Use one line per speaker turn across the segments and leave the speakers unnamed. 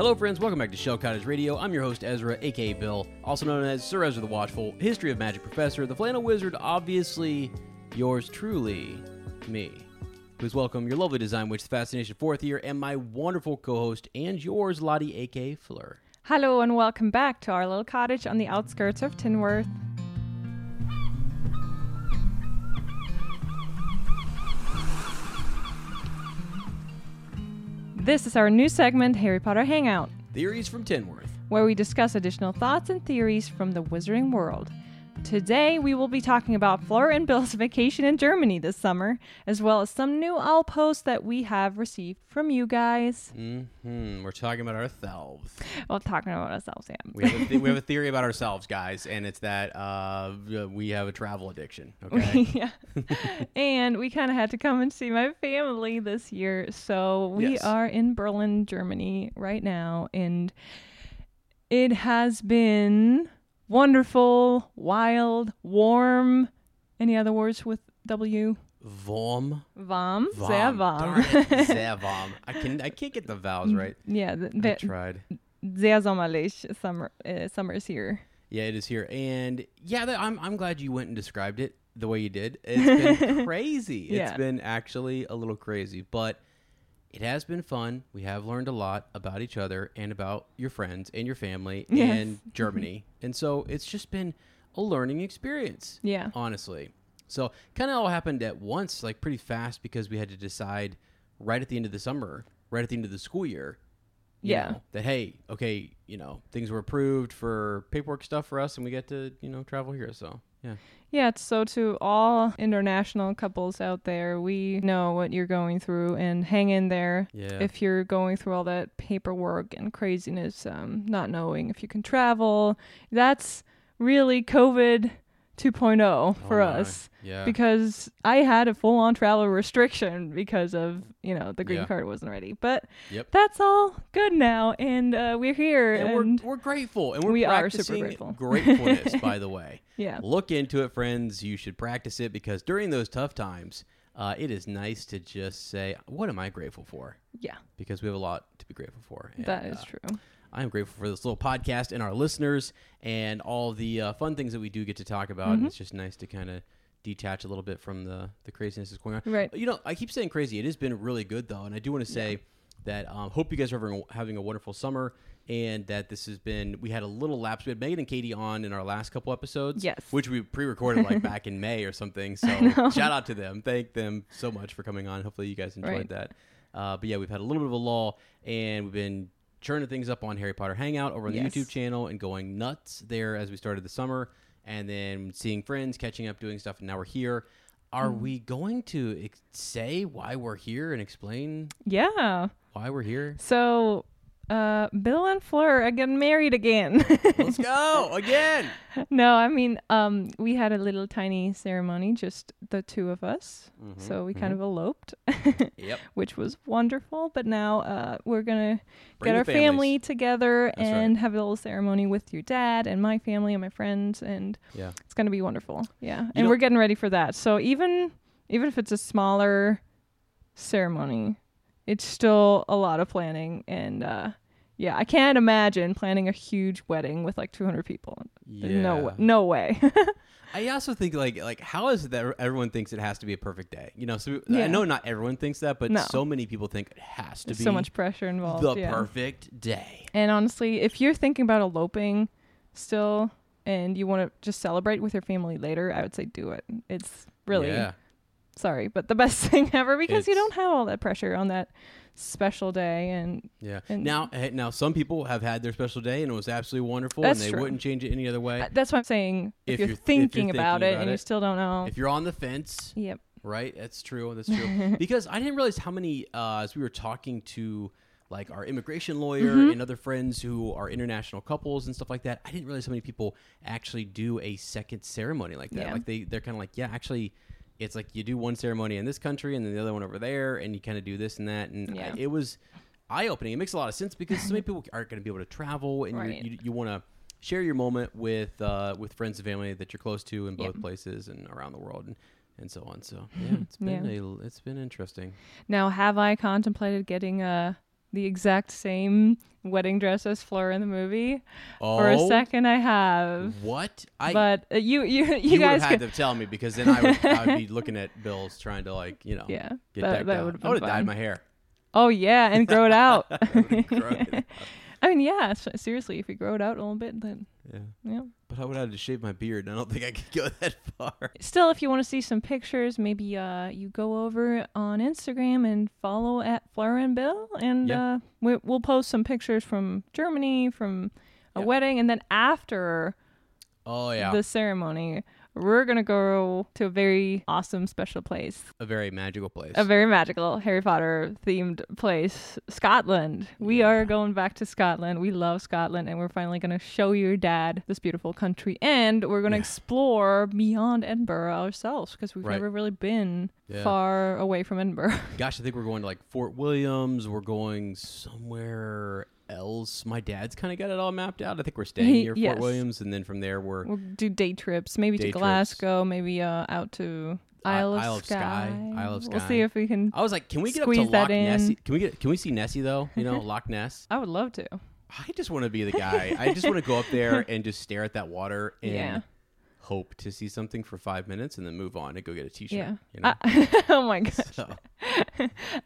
Hello, friends. Welcome back to Shell Cottage Radio. I'm your host, Ezra, aka Bill, also known as Sir Ezra the Watchful, History of Magic Professor, the Flannel Wizard, obviously yours truly, me. Please welcome your lovely design witch, the Fascination Fourth Year, and my wonderful co host and yours, Lottie, aka Fleur.
Hello and welcome back to our little cottage on the outskirts of Tinworth. This is our new segment, Harry Potter Hangout,
Theories from Tinworth.
where we discuss additional thoughts and theories from the wizarding world. Today, we will be talking about Fleur and Bill's vacation in Germany this summer, as well as some new owl posts that we have received from you guys.
hmm We're talking about ourselves.
Well, talking about ourselves, yeah.
We have, a th- we have a theory about ourselves, guys, and it's that uh, we have a travel addiction. Okay.
yeah. and we kind of had to come and see my family this year. So we
Yes.
are in Berlin, Germany right now. And it has been wonderful, wild, warm. Any other words with W?
Vom.
Warm.
Vom.
Sehr
Darn
warm.
it. Sehr warm. I can I can't get the vowels right.
yeah, th-
I tried.
sehr sommerlich. Summer, uh, summer's here.
Yeah, it is here, and yeah, th- I'm I'm glad you went and described it the way you did. It's been crazy. It's
Yeah.
been actually a little crazy, but it has been fun. We have learned a lot about each other and about your friends and your family
Yes.
and Germany, and so it's just been a learning experience.
Yeah.
honestly. So kind of all happened at once, like pretty fast, because we had to decide right at the end of the summer, right at the end of the school year.
Yeah.
know, that hey, okay, you know, things were approved for paperwork stuff for us, and we get to you know travel here. So yeah,
Yeah, so to all international couples out there, we know what you're going through and hang in there.
Yeah.
If you're going through all that paperwork and craziness, um, not knowing if you can travel, that's really COVID 2.0 for
Oh
us.
Yeah.
Because I had a full on travel restriction because of, you know, the green
Yeah.
card wasn't ready. But
Yep.
that's all good now. And uh, we're here.
and
And,
we're, we're grateful, and we're
we are super grateful.
gratefulness. by the way,
yeah.
look into it, friends. You should practice it because during those tough times, uh, it is nice to just say, "What am I grateful for?"
Yeah.
Because we have a lot to be grateful for. And,
That is
uh,
true.
I am grateful for this little podcast and our listeners and all the uh, fun things that we do get to talk about.
Mm-hmm.
And it's just nice to kind of detach a little bit from the the craziness that's going on.
Right.
You know, I keep saying crazy. It has been really good though, and I do want to say that um, hope you guys are having a, having a wonderful summer. And that this has been, we had a little lapse. We had Megan and Katie on in our last couple episodes,
Yes.
which we pre-recorded like back in May or something. So shout out to them. Thank them so much for coming on. Hopefully you guys enjoyed
Right.
that. Uh, but yeah, we've had a little bit of a lull, and we've been churning things up on Harry Potter Hangout over on the
Yes.
YouTube channel and going nuts there as we started the summer, and then seeing friends, catching up, doing stuff, and now we're here. Are
Mm.
we going to ex- say why we're here and explain
Yeah.
why we're here?
So, uh, Bill and Fleur are getting married again.
Let's go again.
no, I mean, um, we had a little tiny ceremony, just the two of us.
Mm-hmm,
So we kind of eloped,
Yep.
which was wonderful. But now uh, we're gonna
Bring
get our family together
That's right.
and have a little ceremony with your dad and my family and my friends, and
Yeah.
it's gonna be wonderful. Yeah, and we're getting ready for that. So even even if it's a smaller ceremony, it's still a lot of planning and. uh yeah, I can't imagine planning a huge wedding with like 200 people. No,
Yeah.
wa- no way.
I also think like like how is it that everyone thinks it has to be a perfect day? You know, so I know not everyone thinks that, but
No.
so many people think it has to
There's
be
so much pressure involved.
the
yeah.
perfect day.
And honestly, if you're thinking about eloping still and you want to just celebrate with your family later, I would say do it. It's really
yeah.
Sorry, but the best thing ever because you don't have all that pressure on that special day and
Yeah.
And-
now, now some people have had their special day and it was absolutely wonderful, and they
true.
wouldn't change it any other way.
uh, that's what I'm saying. If,
If
you're,
you're- if you're
thinking about
thinking
it
about
and you still don't know,
if you're on the fence,
yep.
right? That's true. That's true. because I didn't realize how many, uh, as we were talking to like our immigration lawyer
Mm-hmm.
and other friends who are international couples and stuff like that, I didn't realize how many people actually do a second ceremony like that.
Yeah.
Like they, they're kind of like, yeah, actually, it's like you do one ceremony in this country and then the other one over there, and you kind of do this and that. And
Yeah.
I, it was eye opening. It makes a lot of sense because so many people aren't going to be able to travel, and
Right.
you're, you you want to share your moment with uh, with friends and family that you're close to in both
Yep.
places and around the world, and, and so on. So yeah, it's been a it's been interesting.
Now, have I contemplated getting uh, the exact same wedding dress as Fleur in the movie?
Oh,
For a second, I have.
what I
but uh, you, you, you,
you, would
guys
have had
could.
to tell me because then I would, I would be looking at bills trying to like you know
Yeah,
get
that-
that, down.
would've
I would have dyed my hair.
Oh yeah, and grow it out.
Grow it out.
I mean, yeah. s- Seriously, if you grow it out a little bit, then
Yeah,
yeah.
but I would have to shave my beard. and I don't think I could go that far.
Still, if you want to see some pictures, maybe uh, you go over on Instagram and follow at Fleur and Bill, and
Yeah.
uh, we, we'll post some pictures from Germany, from a
Yeah.
wedding, and then after
Oh yeah,
the ceremony, we're gonna go to a very awesome special place,
a very magical place.
a very magical Harry Potter themed place, Scotland. We are going back to Scotland. We love Scotland, and we're finally gonna show your dad this beautiful country, and we're gonna
Yeah.
explore beyond Edinburgh ourselves because we've
Right.
never really been
Yeah.
far away from Edinburgh.
Gosh, I think we're going to like Fort Williams. We're going somewhere else. My dad's kind of got it all mapped out. I think we're staying near
yes.
Fort Williams, and then from there we're
we'll do day trips, maybe
Day
to
trips.
Glasgow, maybe uh, out to Isle of
Isle of
Skye.
Skye, Isle of
We'll see if we can.
I was like, can we get up to Loch Ness? Can we get? Can we see Nessie though? You know, Loch Ness.
I would love to.
I just want to be the guy. I just want to go up there and just stare at that water and
Yeah.
hope to see something for five minutes and then move on and go get a T-shirt.
Yeah.
You know?
I- oh my gosh.
so,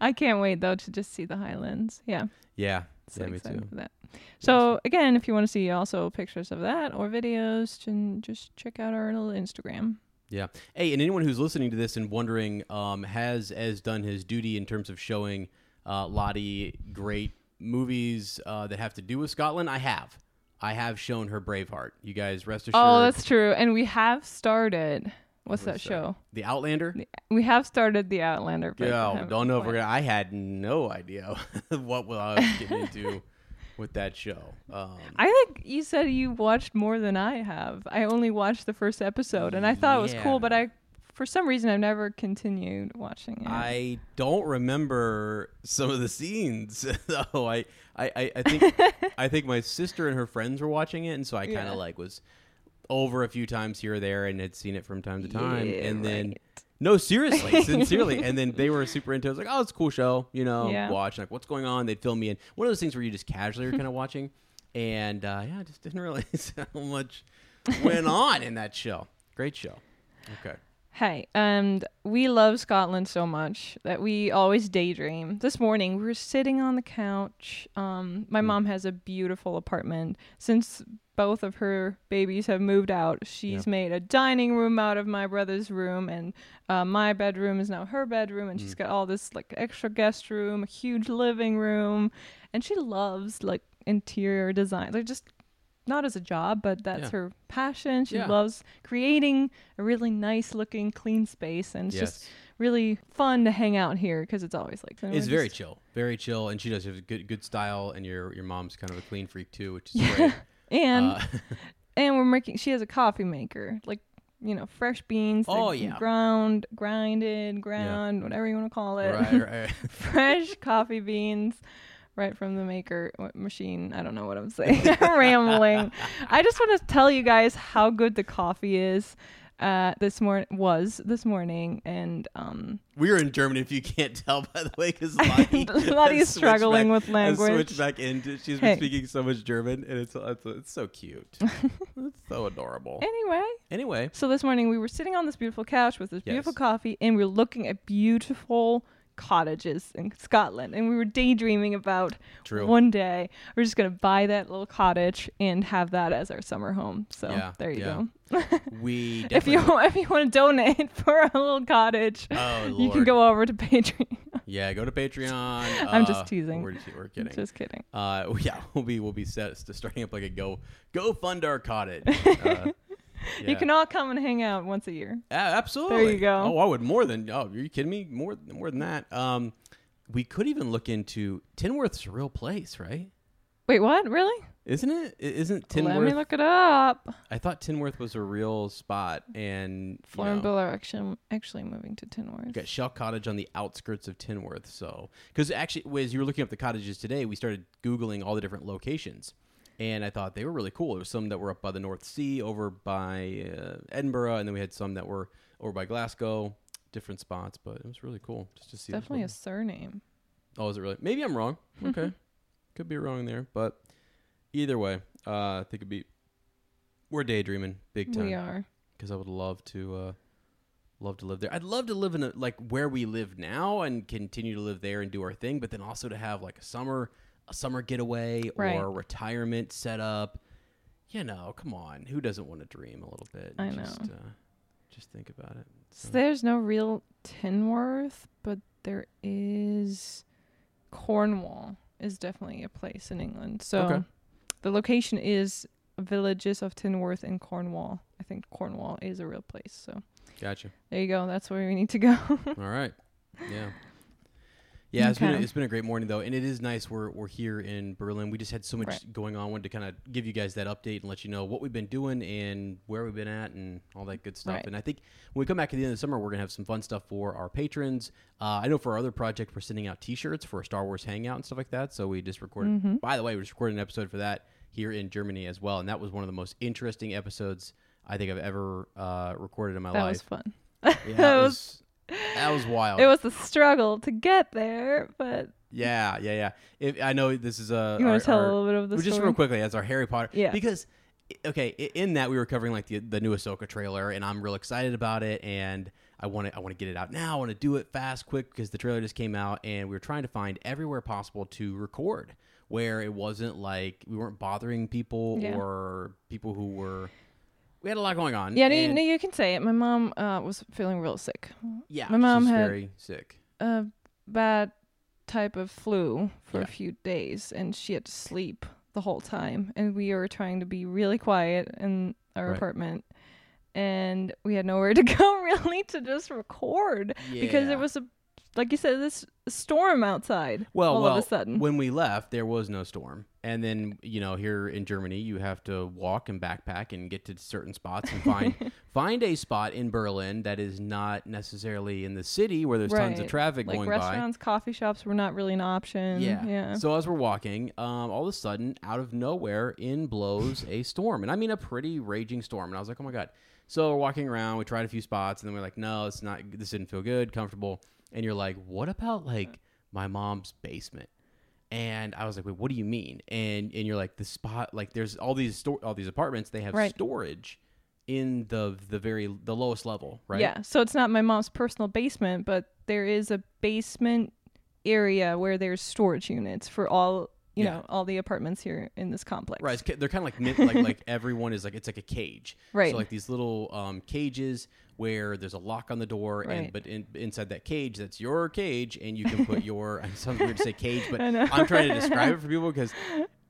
I can't wait though to just see the Highlands. Yeah.
yeah.
So
yeah, me too.
for that. So again, if you want to see also pictures of that or videos, then just check out our little Instagram.
Yeah. Hey, and anyone who's listening to this and wondering, um, has as done his duty in terms of showing uh, Lottie great movies uh, that have to do with Scotland? I have. I have shown her Braveheart. You guys rest assured.
Oh, that's true. And we have started. What's that show?
The Outlander.
We have started the Outlander. But
Yeah, don't know if we're gonna. I had no idea what I was getting into with that show. Um,
I think you said you watched more than I have. I only watched the first episode, and I thought it was cool, but I, for some reason, I've never continued watching it.
I don't remember some of the scenes though. I, I, I, I think I think my sister and her friends were watching it, and so I kind
Yeah.
of like was over a few times here or there, and had seen it from time to time,
Yeah,
and then.
right.
No, seriously, sincerely, and then they were super into. it. I was like, "Oh, it's a cool show," you know.
Yeah.
Watch like what's going on. They'd film me in one of those things where you just casually are kind of watching, and uh, yeah, I just didn't realize how much went on in that show. Great show. Okay.
Hey, and we love Scotland so much that we always daydream. This morning we were sitting on the couch. Um, my
Mm.
mom has a beautiful apartment. Since both of her babies have moved out, she's
Yeah.
made a dining room out of my brother's room, and uh, my bedroom is now her bedroom. And
Mm.
she's got all this like extra guest room, a huge living room, and she loves like interior design. Like just not as a job, but that's
Yeah.
her passion. She
Yeah.
loves creating a really nice looking, clean space, and it's just really fun to hang out here because it's always like
It's very chill, very chill, and she does have good good style. And your your mom's kind of a clean freak too, which is great.
and
Uh,
and we're making. She has a coffee maker, like you know, fresh beans.
Oh, yeah.
ground, grinded, ground, whatever you want to call it.
right, right.
fresh coffee beans. Right from the maker machine. I don't know what I'm saying. I'm rambling. I just want to tell you guys how good the coffee is. Uh, this morning was this morning, and um,
We're in Germany, if you can't tell, by the way, because Lottie,
Lottie
has
is struggling
back-
with language.
Switch back into. She's
Hey.
been speaking so much German, and it's it's, it's so cute. it's so adorable.
anyway,
Anyway,
So this morning we were sitting on this beautiful couch with this beautiful coffee and we are looking at beautiful cottages in Scotland, and we were daydreaming about
True.
one day we're just gonna buy that little cottage and have that as our summer home. So
Yeah,
there you
yeah.
go.
We
if you if you want to donate for a little cottage,
Oh,
you can go over to Patreon.
yeah, go to Patreon.
I'm just
uh,
teasing.
We're, just, we're kidding.
Just kidding.
Uh, yeah, we'll be we'll be set starting up like a go go fund our cottage. Uh,
You can all come and hang out once a year.
A- absolutely.
go.
Oh, I would more than. Oh, are you kidding me? More more than that. Um, we could even look into Tinworth's a real place, right?
Wait, what? Really?
Isn't it? Isn't Isn't
Let me look it up.
I thought Tinworth was a real spot, and you know,
Bill are actually actually moving to Tinworth.
got Shell Cottage on the outskirts of Tinworth. So, because actually, as you were looking up the cottages today, we started googling all the different locations, and I thought they were really cool. There was some that were up by the North Sea, over by uh, Edinburgh, and then we had some that were over by Glasgow. Different spots, but it was really cool just to see.
Definitely a surname.
Oh, is it really? Maybe I'm wrong. Okay, could be wrong there, but either way, uh, I think it'd be. We're daydreaming big time
We are.
because I would love to uh, love to live there. I'd love to live in a, like where we live now and continue to live there and do our thing, but then also to have like a summer a summer getaway
Right.
or retirement setup. You know, come on, who doesn't want to dream a little bit?
I
and
know.
Just, uh, just think about it.
So there's no real Tinworth, but there is Cornwall is definitely a place in England. So
Okay.
the location is villages of Tinworth and Cornwall. I think Cornwall is a real place. So
Gotcha.
there you go. That's where we need to go.
All right. Yeah. Yeah, it's been a, it's been a great morning though, and it is nice. We're we're here in Berlin. We just had so much
Right.
going on. I Wanted to kind of give you guys that update and let you know what we've been doing and where we've been at and all that good stuff.
Right.
And I think when we come back at the end of the summer, we're gonna have some fun stuff for our patrons. Uh, I know for our other project, we're sending out T-shirts for a Star Wars hangout and stuff like that. So we just recorded.
Mm-hmm.
By the way, we just recorded an episode for that here in Germany as well, and that was one of the most interesting episodes I think I've ever uh, recorded in my
that
life.
That was fun.
Yeah,
That
that
was-
was that was wild.
It was the struggle to get there, but
Yeah, yeah, yeah. If, I know this is a.
you want to tell
our-
a little bit of the
just
story?
real quickly as our Harry Potter.
Yeah.
Because, okay, in that we were covering like the the new Ahsoka trailer, and I'm real excited about it, and I want to I want to get it out now. I want to do it fast, quick, because the trailer just came out, and we were trying to find everywhere possible to record where it wasn't like we weren't bothering people
Yeah.
or people who were. We had a lot going on.
Yeah, no, you,
and-
no, you can say it. My mom uh, was feeling real sick.
yeah.
my mom
she's
had-
very sick.
a bad type of flu for
Yeah.
a few days and she had to sleep the whole time and we were trying to be really quiet in our
Right.
apartment and we had nowhere to go really to just record because
Yeah.
there was a like you said this storm outside
Well,
all
well,
of a sudden
when we left, there was no storm, and then you know here in Germany, you have to walk and backpack and get to certain spots and find find a spot in Berlin that is not necessarily in the city where there's tons of traffic
like
going by.
restaurants coffee shops were not really an option
Yeah.
yeah
So as we're walking, um, all of a sudden, out of nowhere, in blows a storm, and I mean a pretty raging storm. And I was like, oh my god. So we're walking around. We tried a few spots, and then we're like, no, it's not. This didn't feel good, comfortable. And you're like, what about like my mom's basement? And I was like, wait, what do you mean? And and you're like, the spot, like there's all these sto- all these apartments. They have
Right.
storage in the the very the lowest level, right?
Yeah, so it's not my mom's personal basement, but there is a basement area where there's storage units for all you
Yeah.
know all the apartments here in this complex.
Right, it's they're kind of like like like everyone is like it's like a cage.
Right.
So like these little um, cages where there's a lock on the door, and but in, inside that cage, that's your cage, and you can put your. It sounds weird to say cage, but. I'm trying to describe it for people because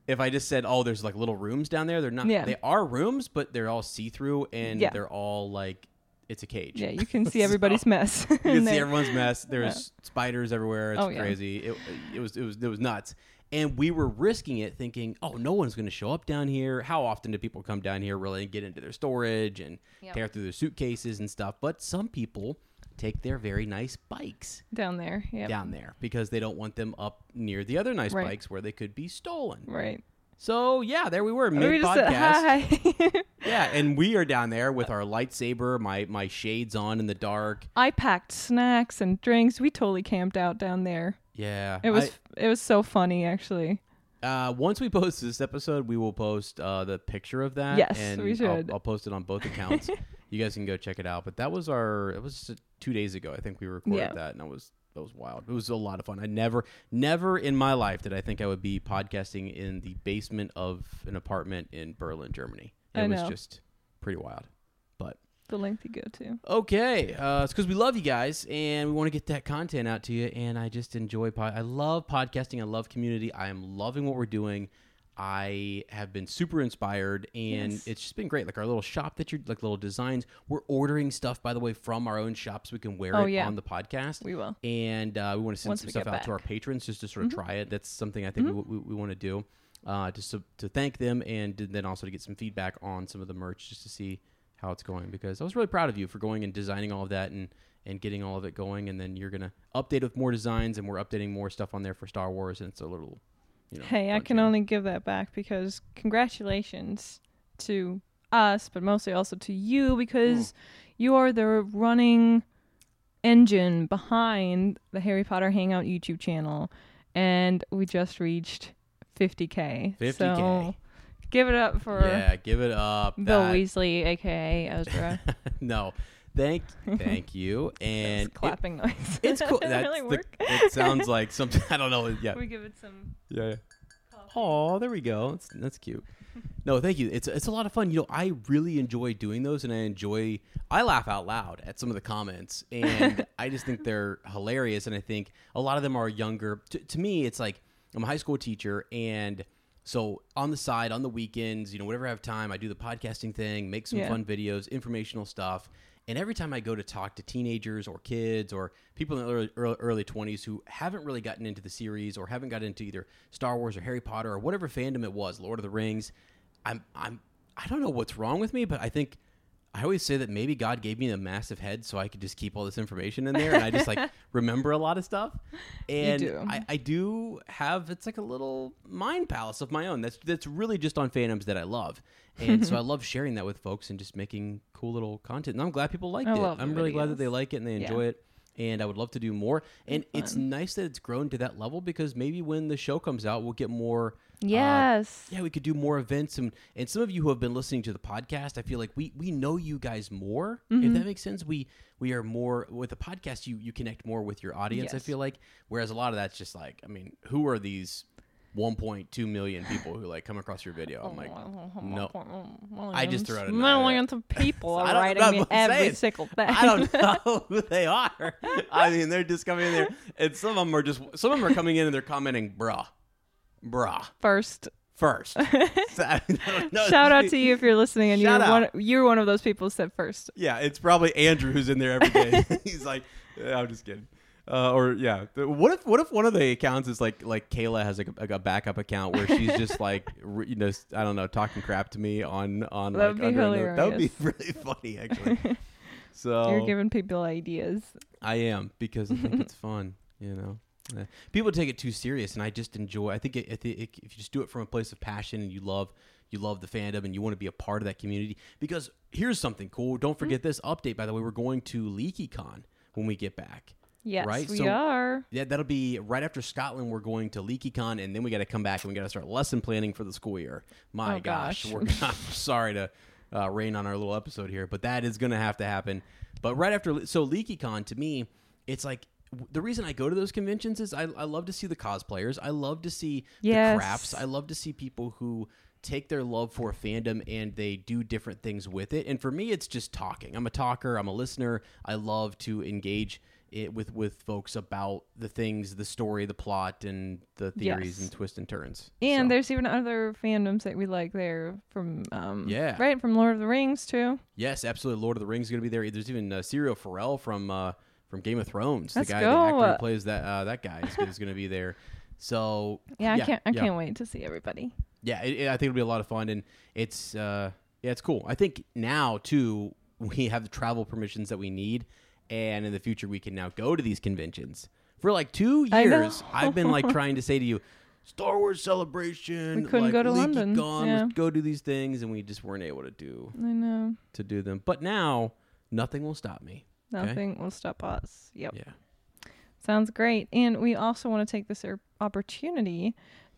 if I just said, oh, there's like little rooms down there, they're not.
Yeah.
They are rooms, but they're all see through, and
Yeah.
they're all like it's a cage.
Yeah, you can see everybody's mess.
You can see everyone's mess. There's spiders everywhere. It's
Oh, yeah.
crazy. It, it was it was it was nuts. And we were risking it, thinking, "Oh, no one's going to show up down here. How often do people come down here, really, and get into their storage and tear through their suitcases and stuff?" But some people take their very nice bikes
down there. Yeah.
down there because they don't want them up near the other nice
Right.
bikes where they could be stolen.
Right.
So yeah, there we were
we
mid podcast.
hi.
Yeah, and we are down there with our lightsaber, my my shades on in the dark.
I packed snacks and drinks. We totally camped out down there.
Yeah,
It was
I-
it was so funny actually.
Uh, once we post this episode, we will post uh, the picture of that.
Yes,
and
we
I'll-
should.
I'll, post it on both accounts. you guys can go check it out. But that was our. It was just two days ago. I think we recorded
Yeah.
that, and it was that was wild. It was a lot of fun. I never, never in my life did I think I would be podcasting in the basement of an apartment in Berlin, Germany. It was just pretty wild.
The length you go to.
okay, uh, it's because we love you guys and we want to get that content out to you. And I just enjoy. Pod- I love podcasting. I love community. I am loving what we're doing. I have been super inspired, and
Yes.
it's just been great. Like our little shop that you're like little designs. We're ordering stuff, by the way, from our own shops. so we can wear
Oh,
it
yeah.
on the podcast
We will.
and uh, we want to send
Once
some stuff out to our.
Mm-hmm.
patrons just to sort of try it. That's something I think we, we, we want to do, uh, just to, to thank them and then also to get some feedback on some of the merch just to see how it's going. Because I was really proud of you for going and designing all of that and and getting all of it going. And then you're gonna update with more designs, and we're updating more stuff on there for Star Wars. And it's a little, you know.
Hey, I can only give that back because congratulations to us, but mostly also to you because mm. you are the running engine behind the Harry Potter Hangout YouTube channel, and we just reached 50k.
50K.
So give it up for
Yeah, give it up.
Bill
That-
Weasley, aka Ezra.
no, thank thank you.
and
And it-
clapping noise.
it's cool.
Does it
That's
really
the- it sounds like something. I don't know. Yeah.
we give it some.
Yeah. yeah. Oh, there we go. That's that's cute. No, thank you. It's it's a lot of fun. You know, I really enjoy doing those, and I enjoy. I laugh out loud at some of the comments, and I just think they're hilarious. And I think a lot of them are younger. To, to me, it's like I'm a high school teacher, and so on the side, on the weekends, you know, whenever I have time, I do the podcasting thing, make some
Yeah.
fun videos, informational stuff. And every time I go to talk to teenagers or kids or people in their early, early, early 20s who haven't really gotten into the series or haven't got into either Star Wars or Harry Potter or whatever fandom it was, Lord of the Rings, I'm I'm I don't know what's wrong with me, but I think I always say that maybe God gave me a massive head so I could just keep all this information in there and I just like remember a lot of stuff. And. I, I do have it's like a little mind palace of my own. That's that's really just on fandoms that I love. And so I love sharing that with folks and just making cool little content. And I'm glad people liked
I
it. I'm really glad that they like it and they
Yeah.
enjoy it. And I would love to do more. And it's nice that it's grown to that level because maybe when the show comes out, we'll get more uh,
Yes.
yeah, we could do more events, and and some of you who have been listening to the podcast, I feel like we we know you guys more. If
Mm-hmm.
that makes sense, we we are more with the podcast. You you connect more with your audience. I feel like, whereas a lot of that's just like, I mean, who are these 1.2 million people who like come across your video? I'm like, no. I just threw out a
millions of people are writing me every
saying.
single day.
I don't know who they are. I mean, they're just coming in there, and some of them are just some of them are coming in and they're commenting, "Bruh, bruh."
First,
First, So, I
shout out to you if you're listening and you're one. You're one of those people who said first.
Yeah, it's probably Andrew who's in there every day. He's like, I'm just kidding. Uh, or yeah, what if what if one of the accounts is like like Kayla has like a, like a backup account where she's just like re- you know I don't know talking crap to me on on
That
like
would be
under a. That would be really funny actually. So
You're giving people ideas.
I am because I think it's fun. You know, Uh, people take it too serious, and I just enjoy. I think it, if, it, if you just do it from a place of passion and you love you love the fandom and you want to be a part of that community. Because here's something cool. Don't forget this update. By the way, we're going to LeakyCon when we get back.
Yes,
Right,
we
so-
are.
Yeah, that'll be right after Scotland. We're going to LeakyCon, and then we got to come back and we got to start lesson planning for the school year. My
Oh,
gosh,
gosh.
we're I'm sorry to uh, rain on our little episode here, but that is going to have to happen. But right after, so LeakyCon to me, it's like the reason I go to those conventions is I, I love to see the cosplayers. I love to see
Yes.
the crafts. I love to see people who take their love for fandom and they do different things with it. And for me, it's just talking. I'm a talker. I'm a listener. I love to engage it with with folks about the things, the story, the plot, and the theories
Yes.
and twists and turns.
And
So,
there's even other fandoms that we like there from um
Yeah.
right from Lord of the Rings too.
yes, absolutely. Lord of the Rings is going to be there. There's even uh, Syrio Forel from uh, from Game of Thrones.
Let's
the guy,
go.
the actor who plays that uh, that guy is, is going to be there. So
Yeah, I can't I
yeah.
can't wait to see everybody.
Yeah, it, it- I think it'll be a lot of fun, and it's uh, yeah, it's cool. I think now too we have the travel permissions that we need, and in the future we can now go to these conventions. For like two years, I've been like trying to say to you, Star Wars Celebration.
We couldn't
like,
go to London,
Con,
yeah.
let's go do these things, and we just weren't able to do
I know.
to do them. But now nothing will stop me. Okay?
Nothing will stop us. Yep.
Yeah.
Sounds great. And we also want to take this er- opportunity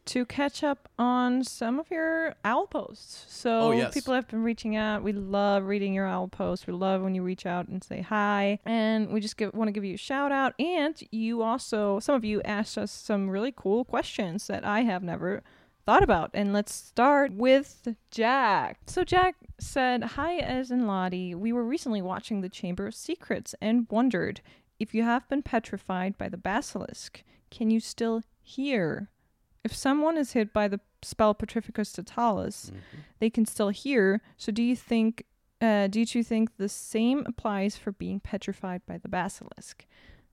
to catch up on some of your owl posts. So
Oh, yes.
people have been reaching out. We love reading your owl posts. We love when you reach out and say hi. And we just give, want to give you a shout out. And you also, some of you asked us some really cool questions that I have never thought about. And let's start with Jack. So Jack said, Hi, Ez and Lottie. We were recently watching The Chamber of Secrets and wondered if you have been petrified by the basilisk, can you still hear? If someone is hit by the spell Petrificus Totalis, they can still hear. So do you think uh, do you two think the same applies for being petrified by the basilisk?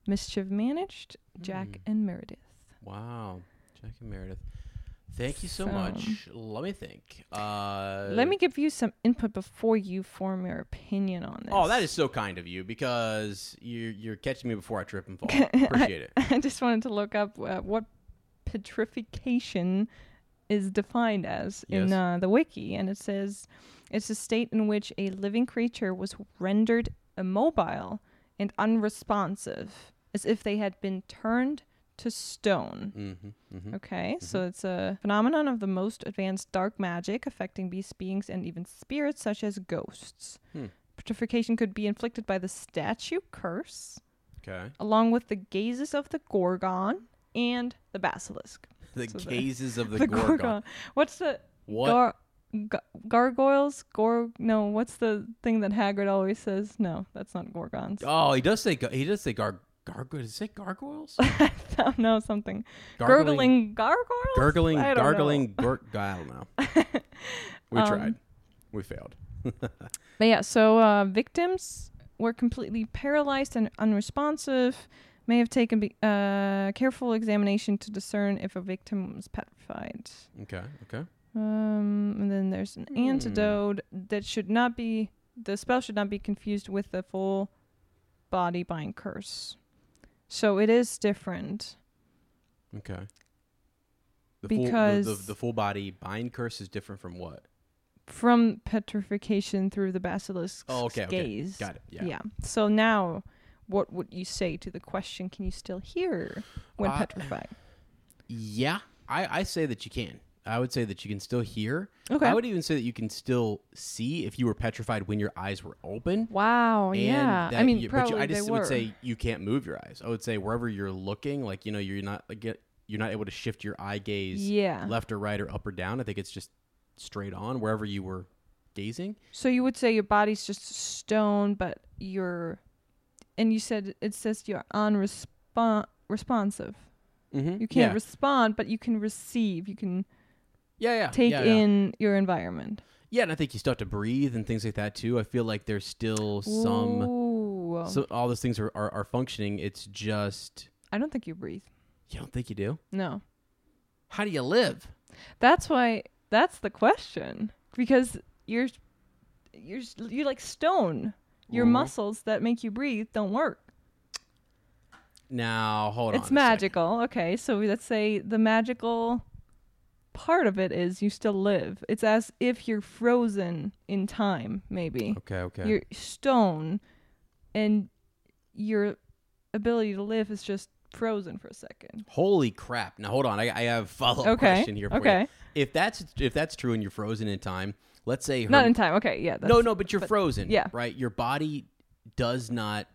Mischief managed, Jack and Meredith.
Wow, Jack and Meredith. Thank you so
So-
much. Let me think. Uh,
Let me give you some input before you form your opinion on this.
Oh, that is so kind of you because you're you're catching me before I trip and fall. Appreciate it.
I just wanted to look up uh, what petrification is defined as in uh, the wiki, and it says it's a state in which a living creature was rendered immobile and unresponsive, as if they had been turned to stone.
Mm-hmm, mm-hmm.
Okay, so it's a phenomenon of the most advanced dark magic affecting beast beings and even spirits, such as ghosts.
Hmm.
Petrification could be inflicted by the statue curse,
Okay.
along with the gazes of the Gorgon and the basilisk.
The
So
gazes of the,
The
Gorgon.
Gorgon. What's the
What?
gar- ga- gargoyles? Gor? No. What's the thing that Hagrid always says? No, that's not gorgons.
oh, he does say he does say gar gargoyles. Does he say gargoyles?
I don't know something. Gurgling gargoyles.
gurgling,
know.
gargling, gur- I don't know. We
Um,
tried. We failed.
But yeah, so uh, victims were completely paralyzed and unresponsive. May have taken be- uh, careful examination to discern if a victim was petrified.
Okay. Okay.
Um, and then there's an
Hmm.
antidote that should not be the spell should not be confused with the full body bind curse. So it is different.
Okay. The full, the, the,
Because-
the full body bind curse is different from what?
From petrification through the basilisk's
Oh, okay, okay.
gaze.
Got it. Yeah.
Yeah. So now, what would you say to the question? Can you still hear when
Uh,
petrified?
Yeah, I, I say that you can. I would say that you can still hear.
Okay.
I would even say that you can still see if you were petrified when your eyes were open.
Wow.
and
yeah. I mean,
you-
probably
but you, I just
they
would
were.
say you can't move your eyes. I would say wherever you're looking, like you know, you're not like get you're not able to shift your eye gaze
Yeah.
left or right or up or down. I think it's just straight on wherever you were gazing.
So you would say your body's just stone, but you're, and you said it says you're unrespon responsive.
Mm-hmm.
You can't
Yeah.
respond, but you can receive. You can
yeah, yeah.
take
yeah.
in your environment.
Yeah, and I think you still have to breathe and things like that too. I feel like there's still some.
Ooh.
So all those things are, are, are functioning. It's just
I don't think you breathe.
you don't think you do.
No.
How do you live?
That's why. That's the question. Because you're, you're, you're like stone. Your
Mhm.
muscles that make you breathe don't work.
Now hold on.
it's
a second.
magical. Okay, so let's say the magical part of it is you still live. It's as if you're frozen in time, maybe.
Okay, okay.
You're stone and your ability to live is just frozen for a second.
Holy crap! Now hold on. I, I have a follow up
Okay.
question here for
okay.
you. If that's if that's true and you're frozen in time, let's say her,
Not in time. Okay, yeah.
No, no, but you're
but-
frozen.
yeah.
right. Your body does not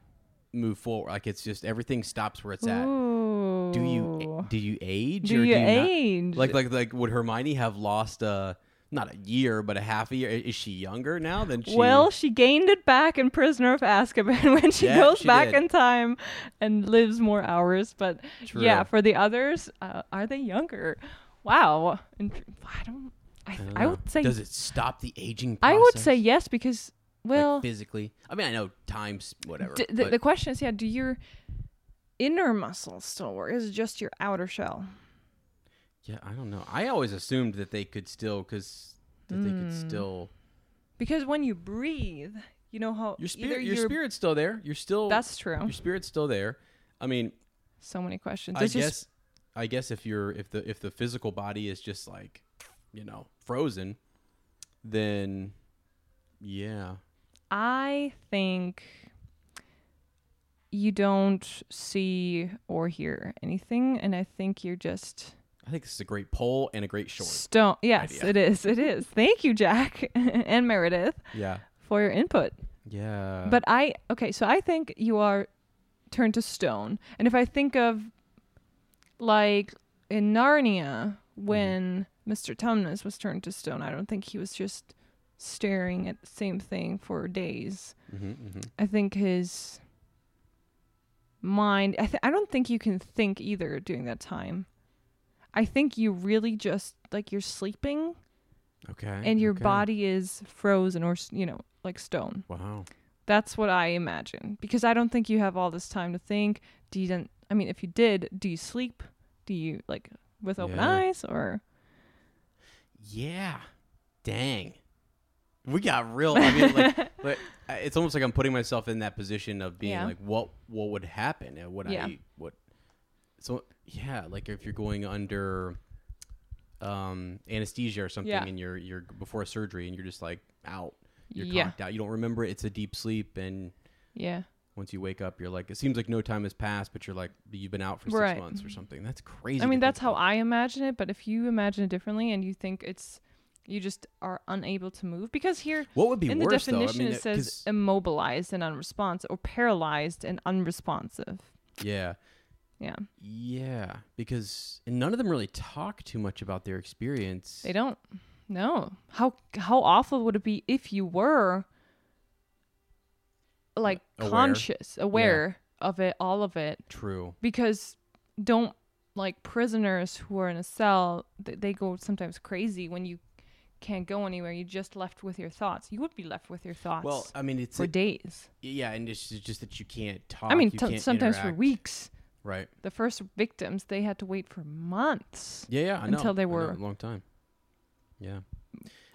move forward. Like it's just everything stops where it's at.
Ooh.
Do you do you age
Do
or
you
do you not?
age?
Like like like would Hermione have lost uh not a year but a half a year? Is she younger now than she?
Well, she gained it back in Prisoner of Azkaban when she
Yeah,
goes
she
back
did.
in time and lives more hours. But yeah, for the others, uh, are they younger? Wow. I don't. I,
don't
I would say.
does it stop the aging?
I would say yes because
Like,
well,
physically. I mean, I know times whatever.
d- the, the question is, yeah, do your inner muscles still work? Is it just your outer shell?
Yeah, I don't know. I always assumed that they could still, because that they could
Mm.
still.
Because when you breathe, you know how
Your spirit, your spirit's still there. You're still.
That's true.
Your spirit's still there. I mean,
So many questions.
I
There's
guess. I guess if you're if the if the physical body is just like, you know, frozen, then, yeah.
I think you don't see or hear anything, and I think you're just
I think this is a great poll and a great short.
Stone. Yes,
idea.
it is. It is. Thank you, Jack and Meredith,
Yeah.
for your input.
Yeah.
but I okay, so I think you are turned to stone. And if I think of like in Narnia mm-hmm. when Mr. Tumnus was turned to stone, I don't think he was just staring at the same thing for days.
hmm hmm
I think his mind I th- I don't think you can think either during that time. I think you really just like you're sleeping
Okay.
and your
okay.
body is frozen or you know like stone.
Wow.
That's what I imagine because I don't think you have all this time to think. Do you? I mean, if you did, do you sleep? Do you like with open
Yeah.
eyes or?
Yeah. Dang. We got real. I mean, like, like uh, it's almost like I'm putting myself in that position of being
Yeah.
like, what what would happen? And Would
Yeah.
I what? So yeah, like if you're going under um anesthesia or something,
Yeah.
and you're you're before a surgery, and you're just like out, you're
Yeah.
conked out. You don't remember it. It's a deep sleep, and
Yeah.
Once you wake up, you're like, it seems like no time has passed, but you're like, you've been out for six
Right.
months or mm-hmm. something. That's crazy.
I mean, that's how
about.
I imagine it. But if you imagine it differently and you think it's you just are unable to move because here
What would be
in the
worse
definition
though? I mean,
it says
'cause-
immobilized and unresponsive or paralyzed and unresponsive.
yeah.
Yeah,
Yeah, because and none of them really talk too much about their experience.
they don't. No, how how awful would it be if you were like
Aware.
conscious, aware of it, all of it,
True.
because don't like prisoners who are in a cell th- they go sometimes crazy when you can't go anywhere you're just left with your thoughts you would be left with your thoughts
Well, I mean, it's
for
a-
days
yeah, and it's just that you can't talk.
i mean t- sometimes for weeks
Right.
the first victims they had to wait for months
Yeah, yeah. I know.
Until they
I know, a long time. Yeah.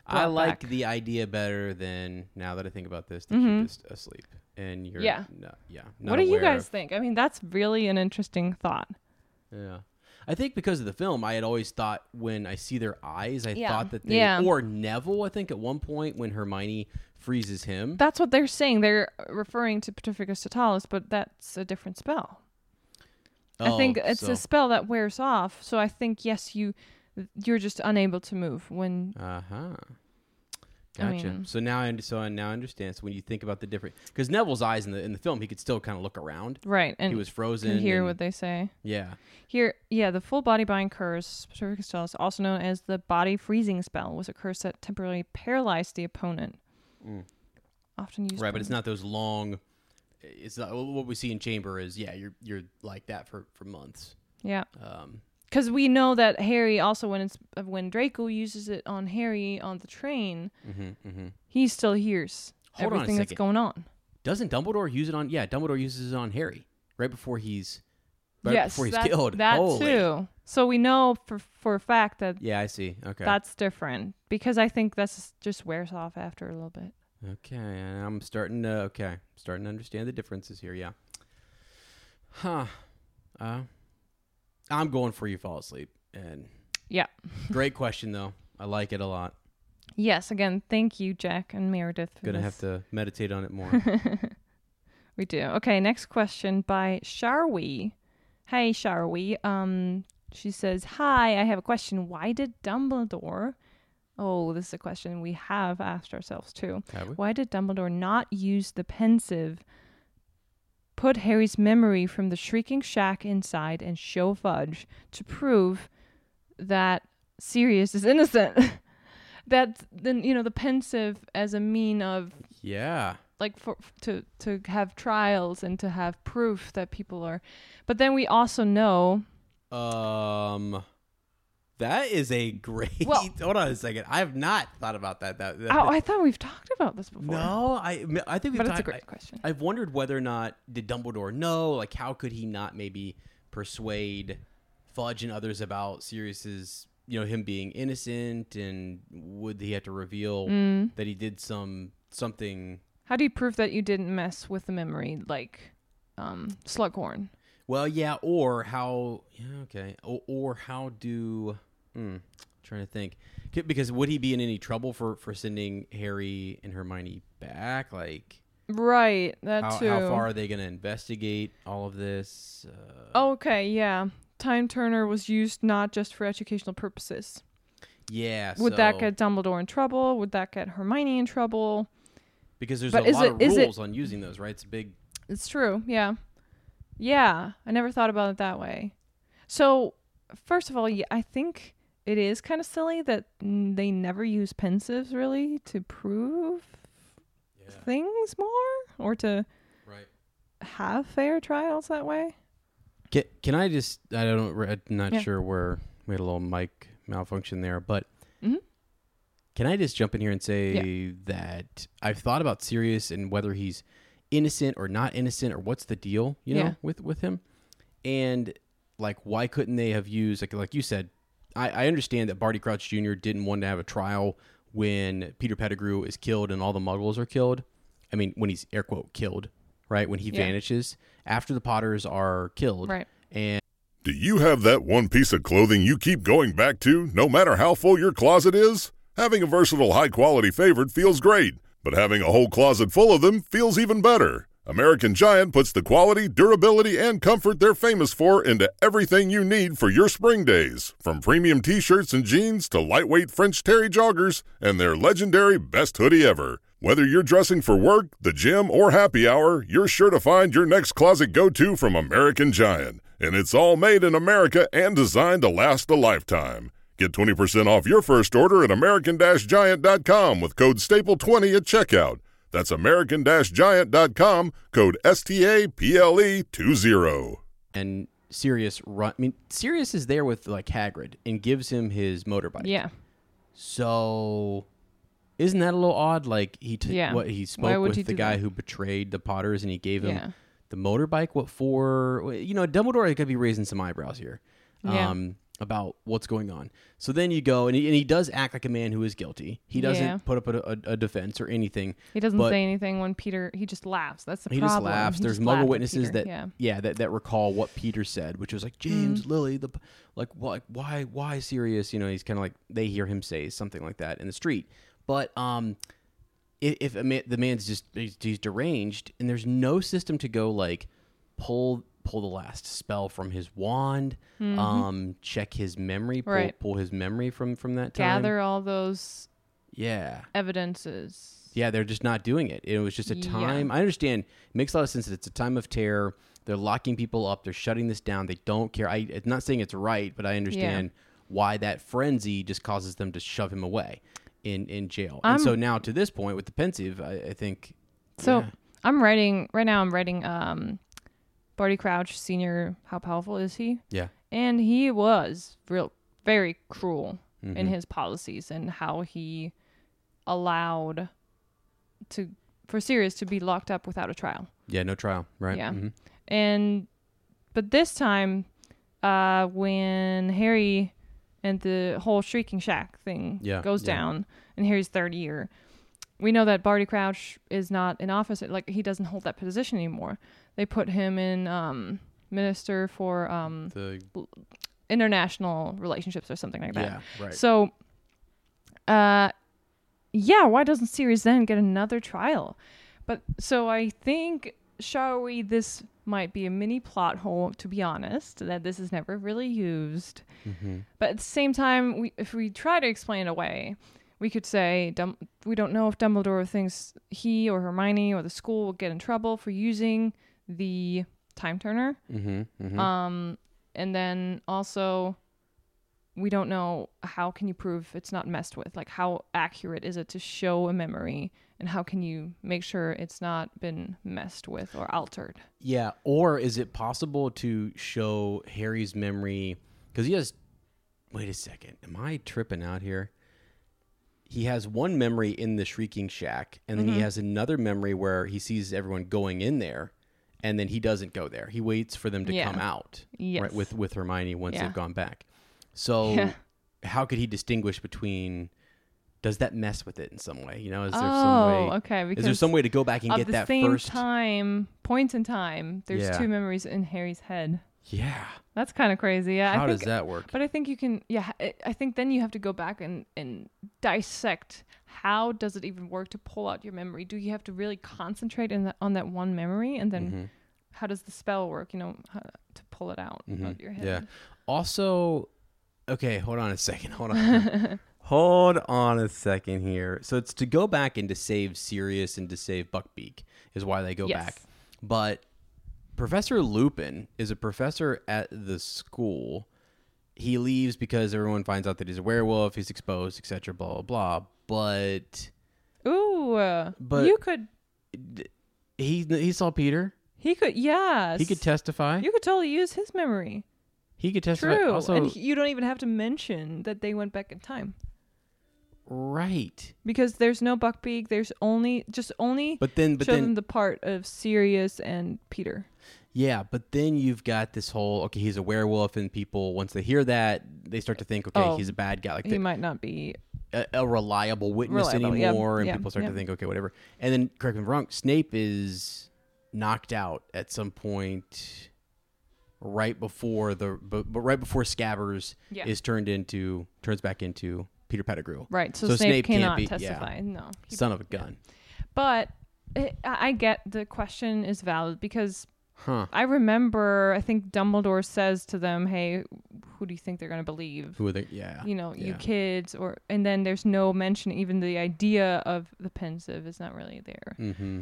I like
back.
the idea better than now that I think about this that
Mhm.
you're just asleep and you're
Yeah.
no- yeah.
what do you guys
of-
think i mean that's really an interesting thought
Yeah. I think because of the film, I had always thought when I see their eyes, I
Yeah.
thought that they
Yeah.
or Neville. I think at one point when Hermione freezes him.
that's what they're saying they're referring to Petrificus Totalis, but that's a different spell i think
Oh,
it's
so-
a spell that wears off so i think yes you you're just unable to move when
Uh huh.
I
Gotcha.
mean-
so now I so I now understand. So when you think about the different, because Neville's eyes in the in the film, he could still kind of look around.
right and
he was frozen.
hear
and-
what they say
Yeah.
Here, yeah, the full body bind curse, Petrificus Totalis, also known as the body freezing spell, was a curse that temporarily paralyzed the opponent.
Mm.
Often used
Right, but it's not those long. It's not what we see in Chamber is yeah, you're you're like that for for months.
Yeah,
Um.
Because we know that Harry also when it's when Draco uses it on Harry on the train,
Mm-hmm, mm-hmm.
he still hears
Hold
everything that's going on.
Doesn't Dumbledore use it on? Yeah, Dumbledore uses it on Harry right before he's right
yes,
before he's
that,
killed.
that
Holy.
too. So we know for for a fact that
Yeah, I see. Okay.
that's different because I think that's just wears off after a little bit.
Okay, I'm starting to okay, starting to understand the differences here. Yeah. Huh. Uh, I'm going for you fall asleep. And
Yeah.
great question though. I like it a lot.
Yes, again, thank you, Jack and Meredith.
Gonna
this.
have to meditate on it more.
We do. Okay, next question by Sharwi. Hey, Sharwi. Um, she says, "Hi, I have a question. Why did Dumbledore? Oh, this is a question we have asked ourselves too.
Have we?
Why did Dumbledore not use the Pensieve, put Harry's memory from the shrieking shack inside, and show Fudge to prove that Sirius is innocent? that then you know the Pensieve as a mean of
Yeah.
like for to to have trials and to have proof that people are but then we also know
Um that is a great
Well-
hold on a second. I have not thought about that. That, that
oh, I thought we've talked about this before.
No, I I think we've
but it's a great
I-
question.
I've wondered whether or not did Dumbledore know? Like, how could he not maybe persuade Fudge and others about Sirius's, you know, him being innocent, and would he have to reveal
Mm.
that he did some something?
How do you prove that you didn't mess with the memory like um Slughorn?
Well, yeah, or how? Yeah, okay, or, or how do? Hmm, trying to think, because would he be in any trouble for for sending Harry and Hermione back? Like,
Right, that
how,
too.
how far are they going to investigate all of this? Uh,
Okay, yeah. time turner was used not just for educational purposes.
Yeah.
Would that get Dumbledore in trouble? Would that get Hermione in trouble?
because there's
but
a lot
it-
of
is it-
rules on using those, right? It's a big.
It's true. Yeah. Yeah. I never thought about it that way. So, first of all, yeah, I think it is kind of silly that they never use Pensieves really to prove things more or to
Right.
have fair trials that way.
Can, can I just? I don't. I'm not
Yeah.
sure where we had a little mic malfunction there, but
Mhm.
can I just jump in here and say that I've thought about Sirius and whether he's innocent or not innocent or what's the deal, you know,
Yeah.
with with him, and like why couldn't they have used like like you said? I, I understand that Barty Crouch Jr. didn't want to have a trial when Peter Pettigrew is killed and all the Muggles are killed. I mean, when he's air quote killed, right? When he
Yeah.
vanishes after the Potters are killed,
Right.
and
Do you have that one piece of clothing you keep going back to, no matter how full your closet is? Having a versatile, high quality favorite feels great, but having a whole closet full of them feels even better. American Giant puts the quality, durability, and comfort they're famous for into everything you need for your spring days. From premium t shirts and jeans to lightweight French terry joggers and their legendary best hoodie ever. Whether you're dressing for work, the gym, or happy hour, you're sure to find your next closet go to from American Giant. And it's all made in America and designed to last a lifetime. Get 20% off your first order at American Giant.com with code STAPLE20 at checkout. That's American Giant.com, code STAPLE20.
and Sirius run. I mean, Sirius is there with like Hagrid and gives him his motorbike.
Yeah.
So, isn't that a little odd? Like he t-
Yeah.
what he spoke with
he
the guy
that?
who betrayed the Potters, and he gave him
Yeah.
the motorbike. What for? You know, Dumbledore could be raising some eyebrows here.
Yeah.
Um, about what's going on. So then you go, and he, and he does act like a man who is guilty. He doesn't
Yeah.
put up a, a, a defense or anything.
He doesn't
But-
say anything when Peter. He just laughs. That's the
he
problem.
just laughs.
He
There's
just laughed
Muggle
at
witnesses
Peter.
that
Yeah.
that, that recall what Peter said, which was like James
Mm-hmm.
Lily, the p- like why why why Sirius? You know, he's kind of like they hear him say something like that in the street. But um, if, if a man, the man's just he's, he's deranged, and there's no system to go like pull pull the last spell from his wand, um, check his memory, pull,
Mm-hmm. Right.
pull his memory from from that time.
Gather all those
yeah.
evidences.
Yeah, they're just not doing it. It was just a
Yeah.
time. I understand. It makes a lot of sense that it's a time of terror. They're locking people up. They're shutting this down. They don't care. I, I'm not saying it's right, but I understand why that frenzy just causes them to shove him away in, in jail. and
I'm-
so now to this point with the Pensieve, I, I think.
So
yeah.
I'm writing right now. I'm writing um, Barty Crouch Senior. How powerful is he?
Yeah.
And he was real, very cruel
Mm-hmm.
in his policies and how he allowed to for Sirius to be locked up without a trial.
Yeah, no trial, right?
Yeah.
Mhm.
And but this time, uh, when Harry and the whole Shrieking Shack thing
Yeah,
goes
yeah.
down, and Harry's third year, we know that Barty Crouch is not in office. Like he doesn't hold that position anymore. They put him in um, minister for um,
The,
international relationships or something like that.
yeah, right.
So, uh, yeah, why doesn't Sirius then get another trial? But so I think, shall we? This might be a mini plot hole, to be honest, that this is never really used.
Mm-hmm.
But at the same time, we, if we try to explain it away, we could say Dum- we don't know if Dumbledore thinks he or Hermione or the school will get in trouble for using the time turner.
mm-hmm, mm-hmm.
Um, and then also, we don't know how can you prove it's not messed with. Like, how accurate is it to show a memory, and how can you make sure it's not been messed with or altered?
Yeah, or is it possible to show Harry's memory because he has? Wait a second, am I tripping out here? He has one memory in the Shrieking Shack, and then he mm-hmm. has another memory where he sees everyone going in there, and then he doesn't go there. He waits for them to
Yeah.
come out, right? With with Hermione once
Yeah.
they've gone back. So,
Yeah.
how could he distinguish between? Does that mess with it in some way? You know, is there some
oh,
way?
okay.
Is there some way to go back and get
the
that
same
first?
time, point in time, there's two memories in Harry's head.
Yeah.
That's kind of crazy. Yeah.
How
I
does
think,
that work?
But I think you can. Yeah. I- I think then you have to go back and and dissect how does it even work to pull out your memory. Do you have to really concentrate in that on that one memory and then
Mm-hmm.
how does the spell work? You know, how to pull it out
Mhm.
of your head.
Yeah. Also, okay, hold on a second. Hold on. hold on a second here. So it's to go back and to save Sirius and to save Buckbeak is why they go
Yes.
back. But Professor Lupin is a professor at the school. He leaves because everyone finds out that he's a werewolf, he's exposed, etc. Blah blah blah. But
Ooh, uh,
But-
you could.
he he saw Peter.
He could. Yes.
He could testify.
You could totally use his memory.
he could testify.
True.
Also,
and you don't even have to mention that they went back in time
right.
because there's no Buckbeak. There's only just only
But then, but
show
then,
them the part of Sirius and Peter.
Yeah, but then you've got this whole okay, he's a werewolf, and people once they hear that, they start to think, okay,
Oh,
he's a bad guy, like
He
the-
might not be.
a, a reliable witness
Reliable,
anymore, and
yeah,
people start
yep.
to think, okay, whatever. And then, correct me if I'm wrong, Snape is knocked out at some point, right before the, but, but right before Scabbers
Yeah.
is turned into turns back into Peter Pettigrew,
Right. So,
So
Snape,
Snape can't
cannot
be- yeah.
testify. No. He-
son of a gun,
But it, I I get the question is valid because
huh?
I remember I think Dumbledore says to them, "Hey, who do you think they're going to believe?"
Who are they? Yeah,
You know, you kids, or and then there's no mention. Even the idea of the Pensieve is not really there.
Mm-hmm.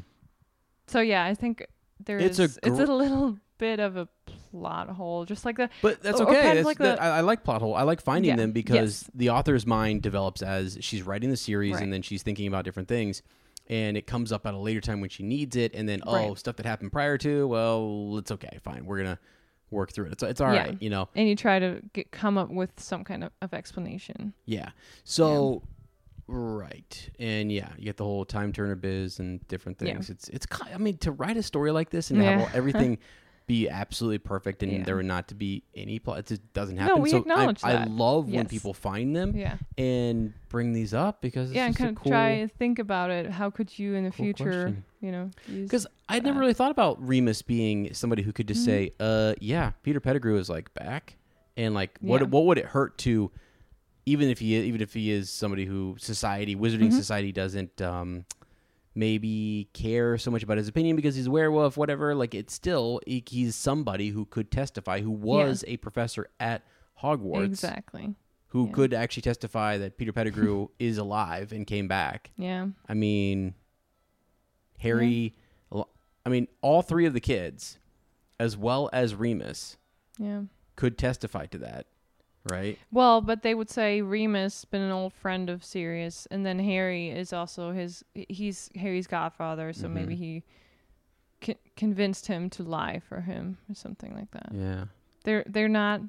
So yeah, I think there
It's
is.
a
it's a little bit of a plot hole, just like the
But that's okay.
kind of
That's-
like
that-
the-
I, I like plot hole. I like finding
Yeah,
them because
yes.
the author's mind develops as she's writing the series,
Right.
and then she's thinking about different things, and it comes up at a later time when she needs it, and then oh,
Right.
stuff that happened prior to. Well, it's okay. Fine, we're gonna work through it. It's it's all right.
Yeah.
You know.
and you try to get come up with some kind of, of explanation.
Yeah. So. Right, and yeah, you get the whole time turner biz and different
Yeah.
things. It's it's. I mean, to write a story like this and have all, everything be absolutely perfect and
Yeah.
there not to be any plot, it just doesn't happen.
No, we
so
acknowledge
I, I
that.
love when people find them
Yeah.
and bring these up because it's
yeah, and kind of
cool,
try and think about it. How could you in the
cool
future,
question.
you know,
Because I'd never really thought about Remus being somebody who could just
Mhm.
say, "Uh, yeah, Peter Pettigrew is like back," and like, what
Yeah.
what would it hurt to, even if he even if he is somebody who society wizarding
Mhm.
society doesn't um maybe care so much about his opinion because he's a werewolf, whatever. Like, it's still he's somebody who could testify, who was a professor at Hogwarts,
exactly.
who
yeah.
could actually testify that Peter Pettigrew is alive and came back.
Yeah.
I mean, Harry. al- I mean, all three of the kids, as well as Remus,
Yeah.
could testify to that, right?
Well, but they would say Remus been an old friend of Sirius, and then Harry is also his. He's Harry's godfather, so maybe
Mhm.
he con- convinced him to lie for him or something like that.
Yeah.
They're they're not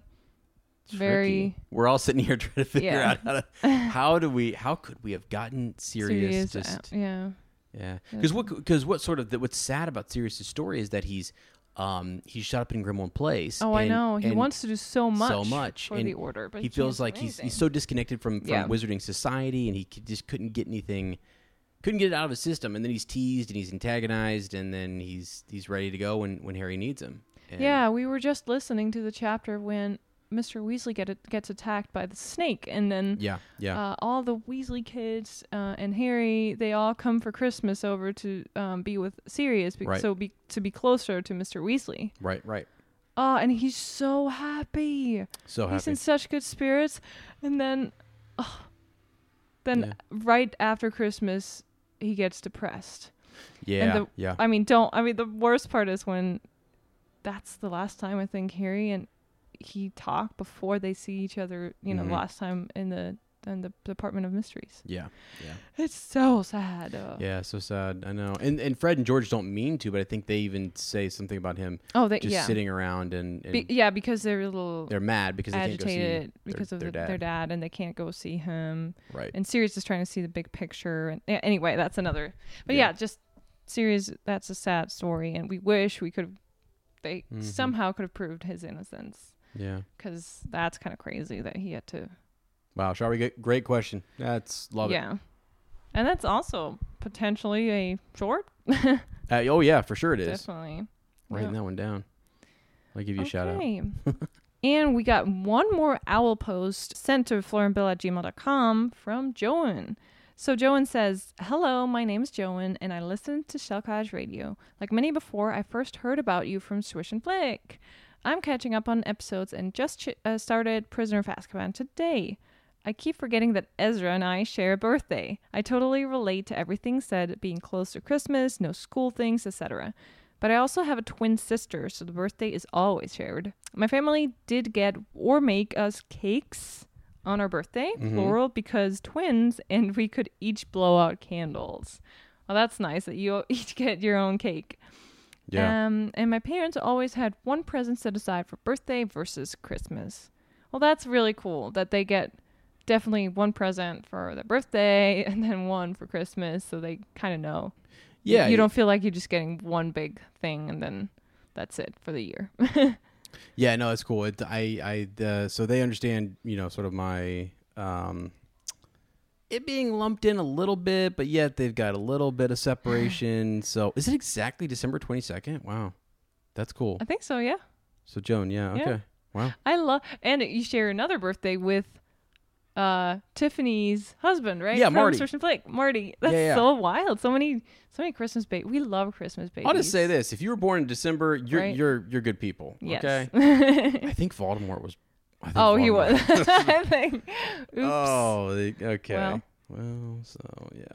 very
We're all sitting here trying to figure
Yeah.
out how to. How do we? How could we have gotten Sirius?
serious. uh,
just
yeah.
yeah. Because what? Because what sort of the, what's sad about Sirius's story is that he's um he's shut up in Grimmauld Place.
Oh, I know. He wants to do so much.
so much,
for
and
the order, but
he feels like he's
anything.
he's so disconnected from from
Yeah.
wizarding society and he just couldn't get anything couldn't get it out of his system and then he's teased and he's antagonized and then he's he's ready to go when when Harry needs him And-
Yeah, we were just listening to the chapter when Mr. Weasley get gets attacked by the snake, and then
yeah yeah
uh, all the Weasley kids uh, and Harry they all come for Christmas over to um, be with Sirius, be-
Right.
so be to be closer to Mr. Weasley.
right right
Oh, and he's so happy.
so happy.
He's in such good spirits, and then, oh, then
Yeah.
right after Christmas he gets depressed.
yeah
the-
yeah
I mean, don't. I mean, the worst part is when that's the last time I think Harry and he talk before they see each other. You know,
Mhm.
last time in the in the Department of Mysteries.
yeah yeah
It's so sad. uh.
yeah so sad I know and and Fred and George don't mean to but I think they even say something about him
Oh, they
just
yeah.
sitting around and, and
Be- yeah, because they're a little
they're mad because they can't go see
agitated
their-
because of
their
the,
dad.
their dad, and they can't go see him.
right
And Sirius is trying to see the big picture. And yeah, anyway, that's another. But
Yeah.
yeah, just Sirius. That's a sad story, and we wish we could. Have they
Mhm.
somehow could have proved his innocence,
yeah
because that's kind of crazy that he had to.
wow shall we get great question that's love it
yeah, and that's also potentially a short.
uh, oh yeah for sure it is
Definitely.
writing
Yeah.
that one down I'll give you a shout out
Okay. and we got one more owl post sent to fleurandbill at gmail.com from Joan. So Joan says, Hello, my name is Joan, and I listen to Shell Cottage Radio. Like many before, I first heard about you from Swish and Flick. I'm catching up on episodes and just ch- uh, started Prisoner of Azkaban today. I keep forgetting that Ezra and I share a birthday. I totally relate to everything said, being close to Christmas, no school things, etc. But I also have a twin sister, so the birthday is always shared. My family did get or make us cakes on our birthday, plural, because twins, and we could each blow out candles. Well, that's nice that you each get your own cake.
Yeah.
Um, and my parents always had one present set aside for birthday versus Christmas. Well, that's really cool that they get definitely one present for their birthday and then one for Christmas, so they kind of know. You-
yeah.
you don't feel like you're just getting one big thing and then that's it for the year.
Yeah, no, it's cool. It, I, I, uh, so they understand, you know, sort of my, um, it being lumped in a little bit, but yet they've got a little bit of separation. so is it exactly December 22nd? Wow. That's cool.
I think so, yeah.
So Joan, yeah,
Yeah.
okay. Wow.
I love, and you share another birthday with uh Tiffany's husband, right?
Yeah,
From
Marty.
Swish and Flick. Marty. That's
yeah.
so wild. So many, so many Christmas babies. We love Christmas babies.
I'll just say this: if you were born in December, you're
Right.
you're you're good people.
Yes.
Okay. I think Voldemort was.
Oh, he was. I think. Oops.
Oh, okay.
Well.
Well. so yeah.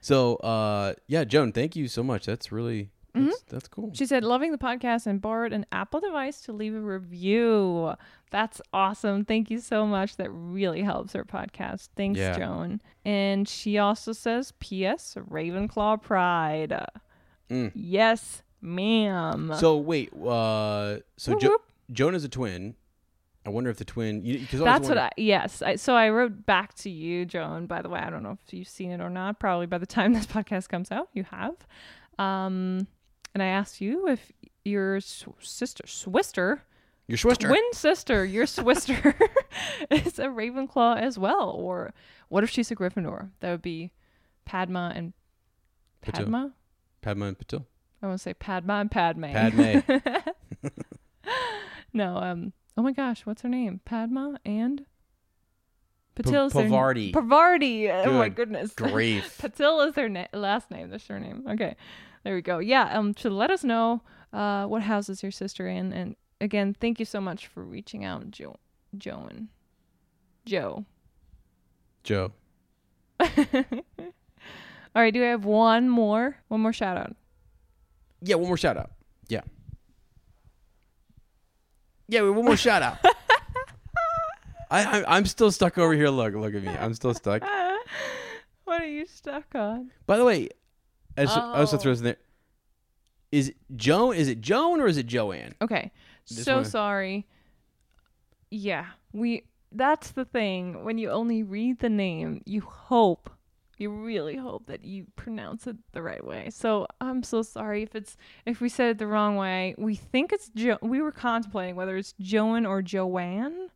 So uh, yeah, Joan, thank you so much. That's really
Mm-hmm.
that's, that's cool.
She said, loving the podcast and borrowed an Apple device to leave a review. That's awesome. Thank you so much. That really helps our podcast. Thanks,
Yeah.
Joan. And she also says, P.S. Ravenclaw Pride.
Mm.
Yes, ma'am.
So wait, uh, so jo- Joan is a twin. I wonder if the twin. Because
That's what I, yes. I, so I wrote back to you, Joan, by the way. I don't know if you've seen it or not. Probably by the time this podcast comes out, you have. Um, and I asked you if your sister, Swister,
Your Swister.
twin sister, your Swister, is a Ravenclaw as well. Or what if she's a Gryffindor? That would be Padma and
Patil.
Padma.
Padma and Patil.
I want to say Padma and Padme.
Padme.
no, um. Oh my gosh, what's her name? Padma and
Pa-
Patil. is her n-
Parvati.
Parvati. Oh my goodness.
grief.
Patil is her na- last name. That's her name. Okay, there we go. Yeah. Um. So let us know. Uh, what house is your sister in? And again, thank you so much for reaching out, Joe. Joan. Joe.
Joe.
All right. Do I have one more? One more shout out.
Yeah, one more shout out. Yeah. Yeah, one more shout out. I, I I'm still stuck over here. Look, look at me. I'm still stuck.
What are you stuck on?
By the way, I just, I also
Oh.
throw this in there. Is it Joan? Is it Joan or is it Joanne?
Okay.
This
so
one-
sorry. Yeah, we that's the thing. When you only read the name, you hope, you really hope that you pronounce it the right way. So I'm so sorry if it's if we said it the wrong way. We think it's jo- we were contemplating whether it's Joan or Joanne.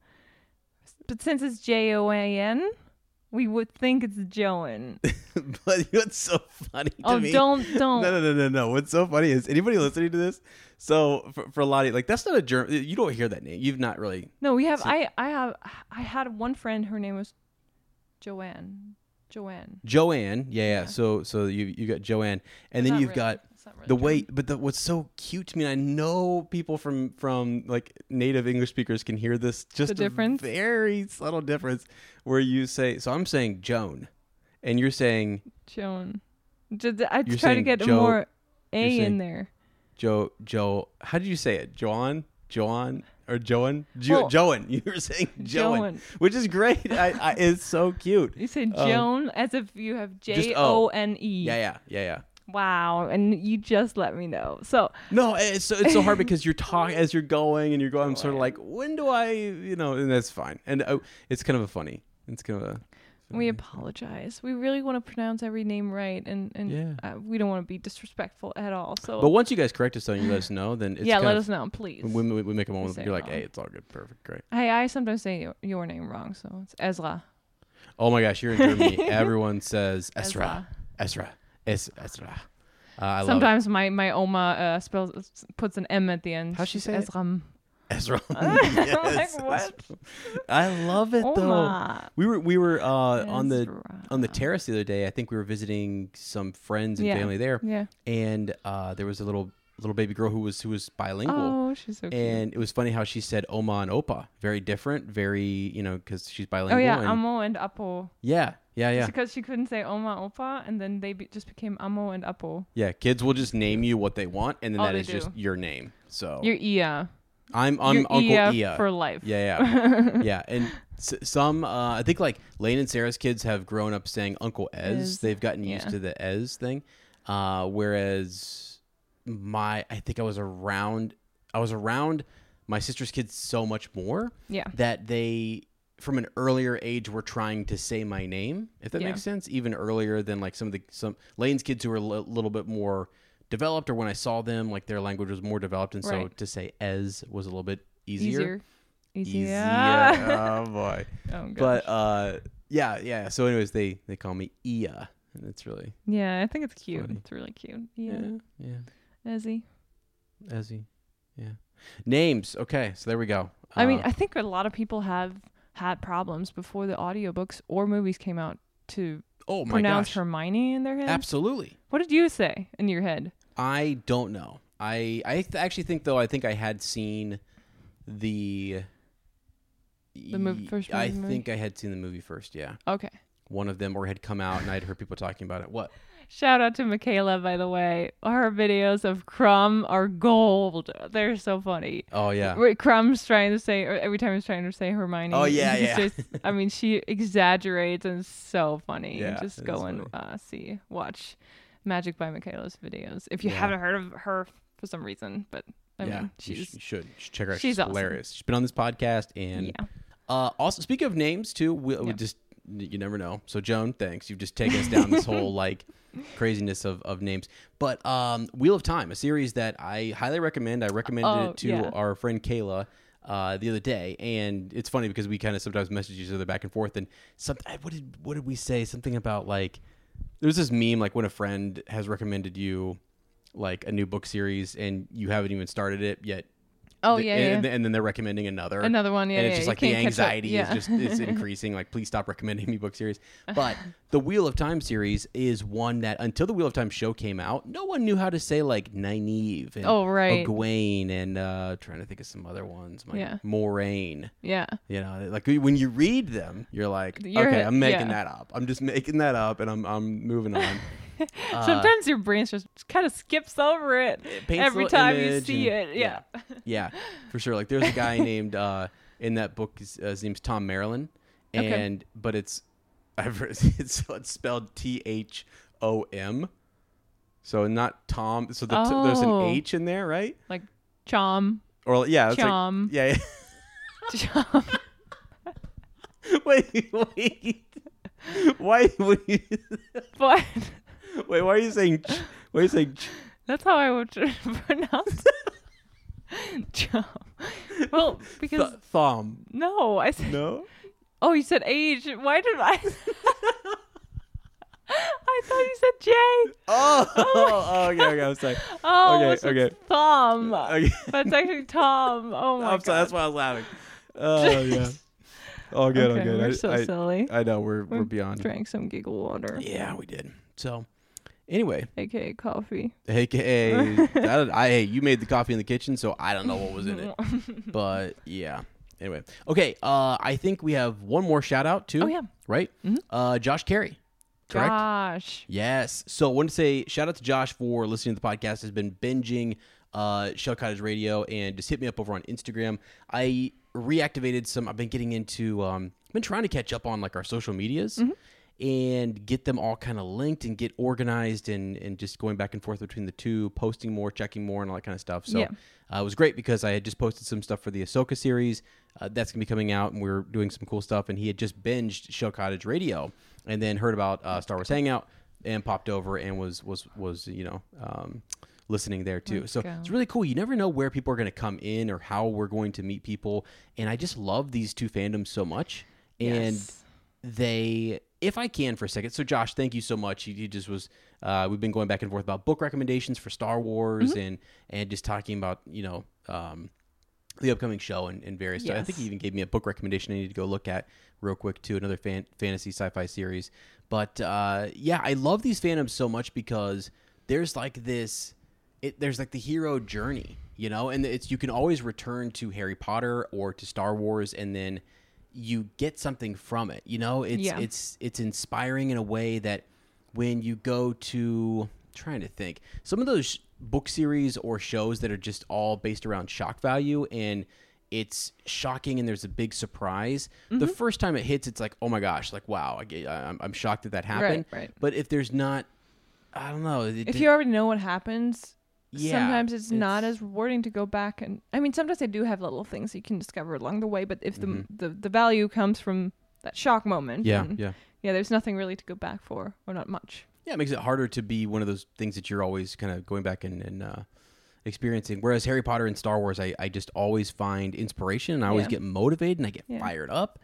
But since it's J O A N, we would think it's Joan.
but what's so funny to
Oh,
me?
don't don't.
No, no, no, no, no. What's so funny is anybody listening to this. So for, for Lottie, like that's not a German. You don't hear that name. You've not really.
No, we have.
So-
I I have. I had one friend. Her name was Joanne. Joanne.
Joanne, yeah, yeah. So so you you got Joanne, and then you've
really.
got
really
the way. But the, what's so cute to me, I know people from from like native English speakers can hear this. Just
The
a
difference?
very subtle difference, where you say. So I'm saying Joan, and you're saying
Joan. I try to get
Jo-
more A in there?
Joe Joe. How did you say it? Joan, Joan, or Joan? Jo-
Well,
Joan. You were saying Joan,
Joan.
which is great. I, I, it's so cute.
You say
Um,
Joan as if you have
just
J
O.
O N E.
Yeah, yeah, yeah, yeah.
Wow, and you just let me know. So
No, it's so, it's so hard because you're talking as you're going and you're going. I'm sort of like, when do I, you know, and that's fine. And uh, it's kind of a funny. It's kind of a.
we apologize. We really want to pronounce every name right, and and
Yeah.
uh, we don't want to be disrespectful at all. So
But once you guys correct us, though, and you let us know, then it's
yeah, let us know, please.
We, we, we make a moment. You're like, hey, it's all good, perfect, great.
I I sometimes say your, your name wrong, so it's Ezra.
Oh my gosh, you're in Germany. Everyone says
Ezra.
Esra, Es Esra. Uh, I love.
Sometimes my my oma uh, spells puts an M at the end.
How's she say it? Ezra. Yes,
like, what?
I love it though. We were we were uh, on the on the terrace the other day. I think we were visiting some friends and
Yeah.
family there,
Yeah.
and uh, there was a little little baby girl who was who was bilingual.
Oh, she's so cute.
And it was funny how she said Oma and Opa. Very different, very, you know, because she's bilingual.
oh yeah,
and-
Amo and Apo.
yeah, yeah, yeah.
Because she couldn't say Oma Opa, and then they be- just became Amo and Apo.
Yeah, kids will just name you what they want, and then
Oh,
that
they
is just
do.
your name. So
You're Ia.
I'm I'm
You're
Uncle
Ia. for life.
Yeah, yeah, yeah. And s- some, uh, I think like Lane and Sarah's kids have grown up saying Uncle Ez.
Ez,
They've gotten used
yeah.
to the Ez thing, uh, whereas my, I think I was around, I was around my sister's kids so much more
Yeah.
that they, from an earlier age, were trying to say my name. If that
Yeah.
makes sense, even earlier than like some of the some Lane's kids who are a little bit more developed, or when I saw them, like their language was more developed, and so
Right.
to say Ez was a little bit easier.
Easier. Easier.
oh boy.
oh, gosh.
But uh yeah, yeah. So anyways, they they call me Ia. And it's really
yeah, I think it's cute.
funny.
It's really cute.
yeah,
Yeah.
yeah.
Ezzy.
Ezzy. Yeah. Names. Okay, so there we go.
I mean,
Uh,
I think a lot of people have had problems before the audiobooks or movies came out to
oh my
pronounce
gosh.
Hermione in their head.
Absolutely.
What did you say in your head?
I don't know. I I th- actually think though I think I had seen the
The mov- first
I
movie?
think I had seen the movie first, yeah.
Okay.
One of them or had come out and I'd heard people talking about it. What?
Shout out to Michaela, by the way. Her videos of Crumb are gold. They're so funny.
Oh yeah.
Crumb's trying to say, or every time he's trying to say Hermione.
Oh, yeah, yeah.
Just, I mean, she exaggerates and it's so funny.
Yeah,
just go and uh, see, watch Magic by Michaela's videos if you
Yeah.
haven't heard of her for some reason. But I
yeah,
mean, she's
you should. You should check her out.
she's
She's,
awesome.
hilarious. She's been on this podcast and
yeah.
Uh, also, speak of names too, we, we just you never know. So Joan, thanks. You've just taken us down this whole like craziness of, of names. But um, Wheel of Time, a series that I highly recommend. I recommended
Oh,
it to
yeah.
our friend Kayla uh, the other day, and it's funny because we kind of sometimes message each other back and forth. And something, what did what did we say? Something about like there's this meme like when a friend has recommended you like a new book series and you haven't even started it yet.
Oh
th-
yeah,
and,
yeah.
and then they're recommending another
Another one, yeah,
and it's
yeah,
just like the
can't catch up.
anxiety
Yeah.
is just is increasing like please stop recommending me book series but the wheel of time series is one that until the wheel of time show came out no one knew how to say like Nynaeve and
Oh, right.
Egwene and uh trying to think of some other ones like
Yeah.
Moiraine
yeah.
you know like when you read them you're like
You're-
okay i'm making
yeah.
that up i'm just making that up and i'm i'm moving on Uh,
Sometimes your brain just kind of skips over it
paints
every time you see
and-
it. Yeah.
yeah, for sure. Like there's a guy named uh, in that book. His, uh, his name's Tom
Okay.
and but it's I've heard, it's, it's spelled T H O M, so not Tom. So the, t- there's an
Oh.
H in there, right?
Like Chom.
Or yeah, it's
Chom.
like yeah.
Chom.
yeah. wait, wait. Why would you?
but
Wait, why are you saying? ch- Why are you saying? ch-
that's how I would pronounce Chom. Well, because
Th- thumb?
no, I said.
No.
Oh, you said age. Why did I? I thought you said J.
Oh, oh, oh, okay, okay. I'm sorry.
Oh,
Okay,
so
okay.
it's Thumb.
Okay.
But it's actually Tom. Oh my
I'm
god.
sorry. That's why I was laughing. Oh yeah. All good. all
okay,
good.
we're
I,
so
I,
silly.
I know we're
We
we're beyond.
Drank some giggle water,
Yeah, we did. So, anyway,
aka coffee.
AKA, that, I hey, you made the coffee in the kitchen, so I don't know what was in it, but yeah. Anyway, okay. Uh, I think we have one more shout out too.
Oh, yeah.
right. Uh, Josh Carey. Correct.
Josh.
Yes. So I want to say shout out to Josh for listening to the podcast. Has been binging uh, Shell Cottage Radio and just hit me up over on Instagram. I reactivated some. I've been getting into. Um, I've been trying to catch up on like our social medias and get them all kind of linked and get organized and and just going back and forth between the two, posting more, checking more, and all that kind of stuff. So
Yeah.
uh, it was great because I had just posted some stuff for the Ahsoka series. Uh, that's gonna be coming out, and we're doing some cool stuff. And he had just binged Shell Cottage Radio, and then heard about uh, Star Wars Hangout, and popped over and was was was you know um, listening there too.
Let's
so
go.
it's really cool. You never know where people are gonna come in or how we're going to meet people, and I just love these two fandoms so much. And
Yes.
they if i can for a second so josh thank you so much he just was uh, we've been going back and forth about book recommendations for star wars
Mm-hmm.
and and just talking about you know um, the upcoming show and, and various stuff. I think he even gave me a book recommendation I need to go look at real quick too, another fan, fantasy sci-fi series. But uh, yeah, I love these fandoms so much because there's like this, it, there's like the hero journey, you know, and it's you can always return to Harry Potter or to Star Wars, and then you get something from it. You know, it's
Yeah.
it's it's inspiring in a way that when you go to trying to think some of those book series or shows that are just all based around shock value and it's shocking and there's a big surprise the
Mm-hmm.
first time it hits it's like oh my gosh like wow I get, I'm, I'm shocked that that happened
right.
but if there's not i don't know it,
if
it-
you already know what happens,
Yeah,
sometimes it's, not as rewarding to go back and. I mean, sometimes they do have little things you can discover along the way, but if the the, the value comes from that shock moment,
Mm-hmm. yeah yeah
yeah, there's nothing really to go back for, or not much.
Yeah, it makes it harder to be one of those things that you're always kind of going back and, and uh, experiencing. Whereas Harry Potter and Star Wars, I, I just always find inspiration and I always
Yeah.
get motivated and I get
Yeah.
fired up.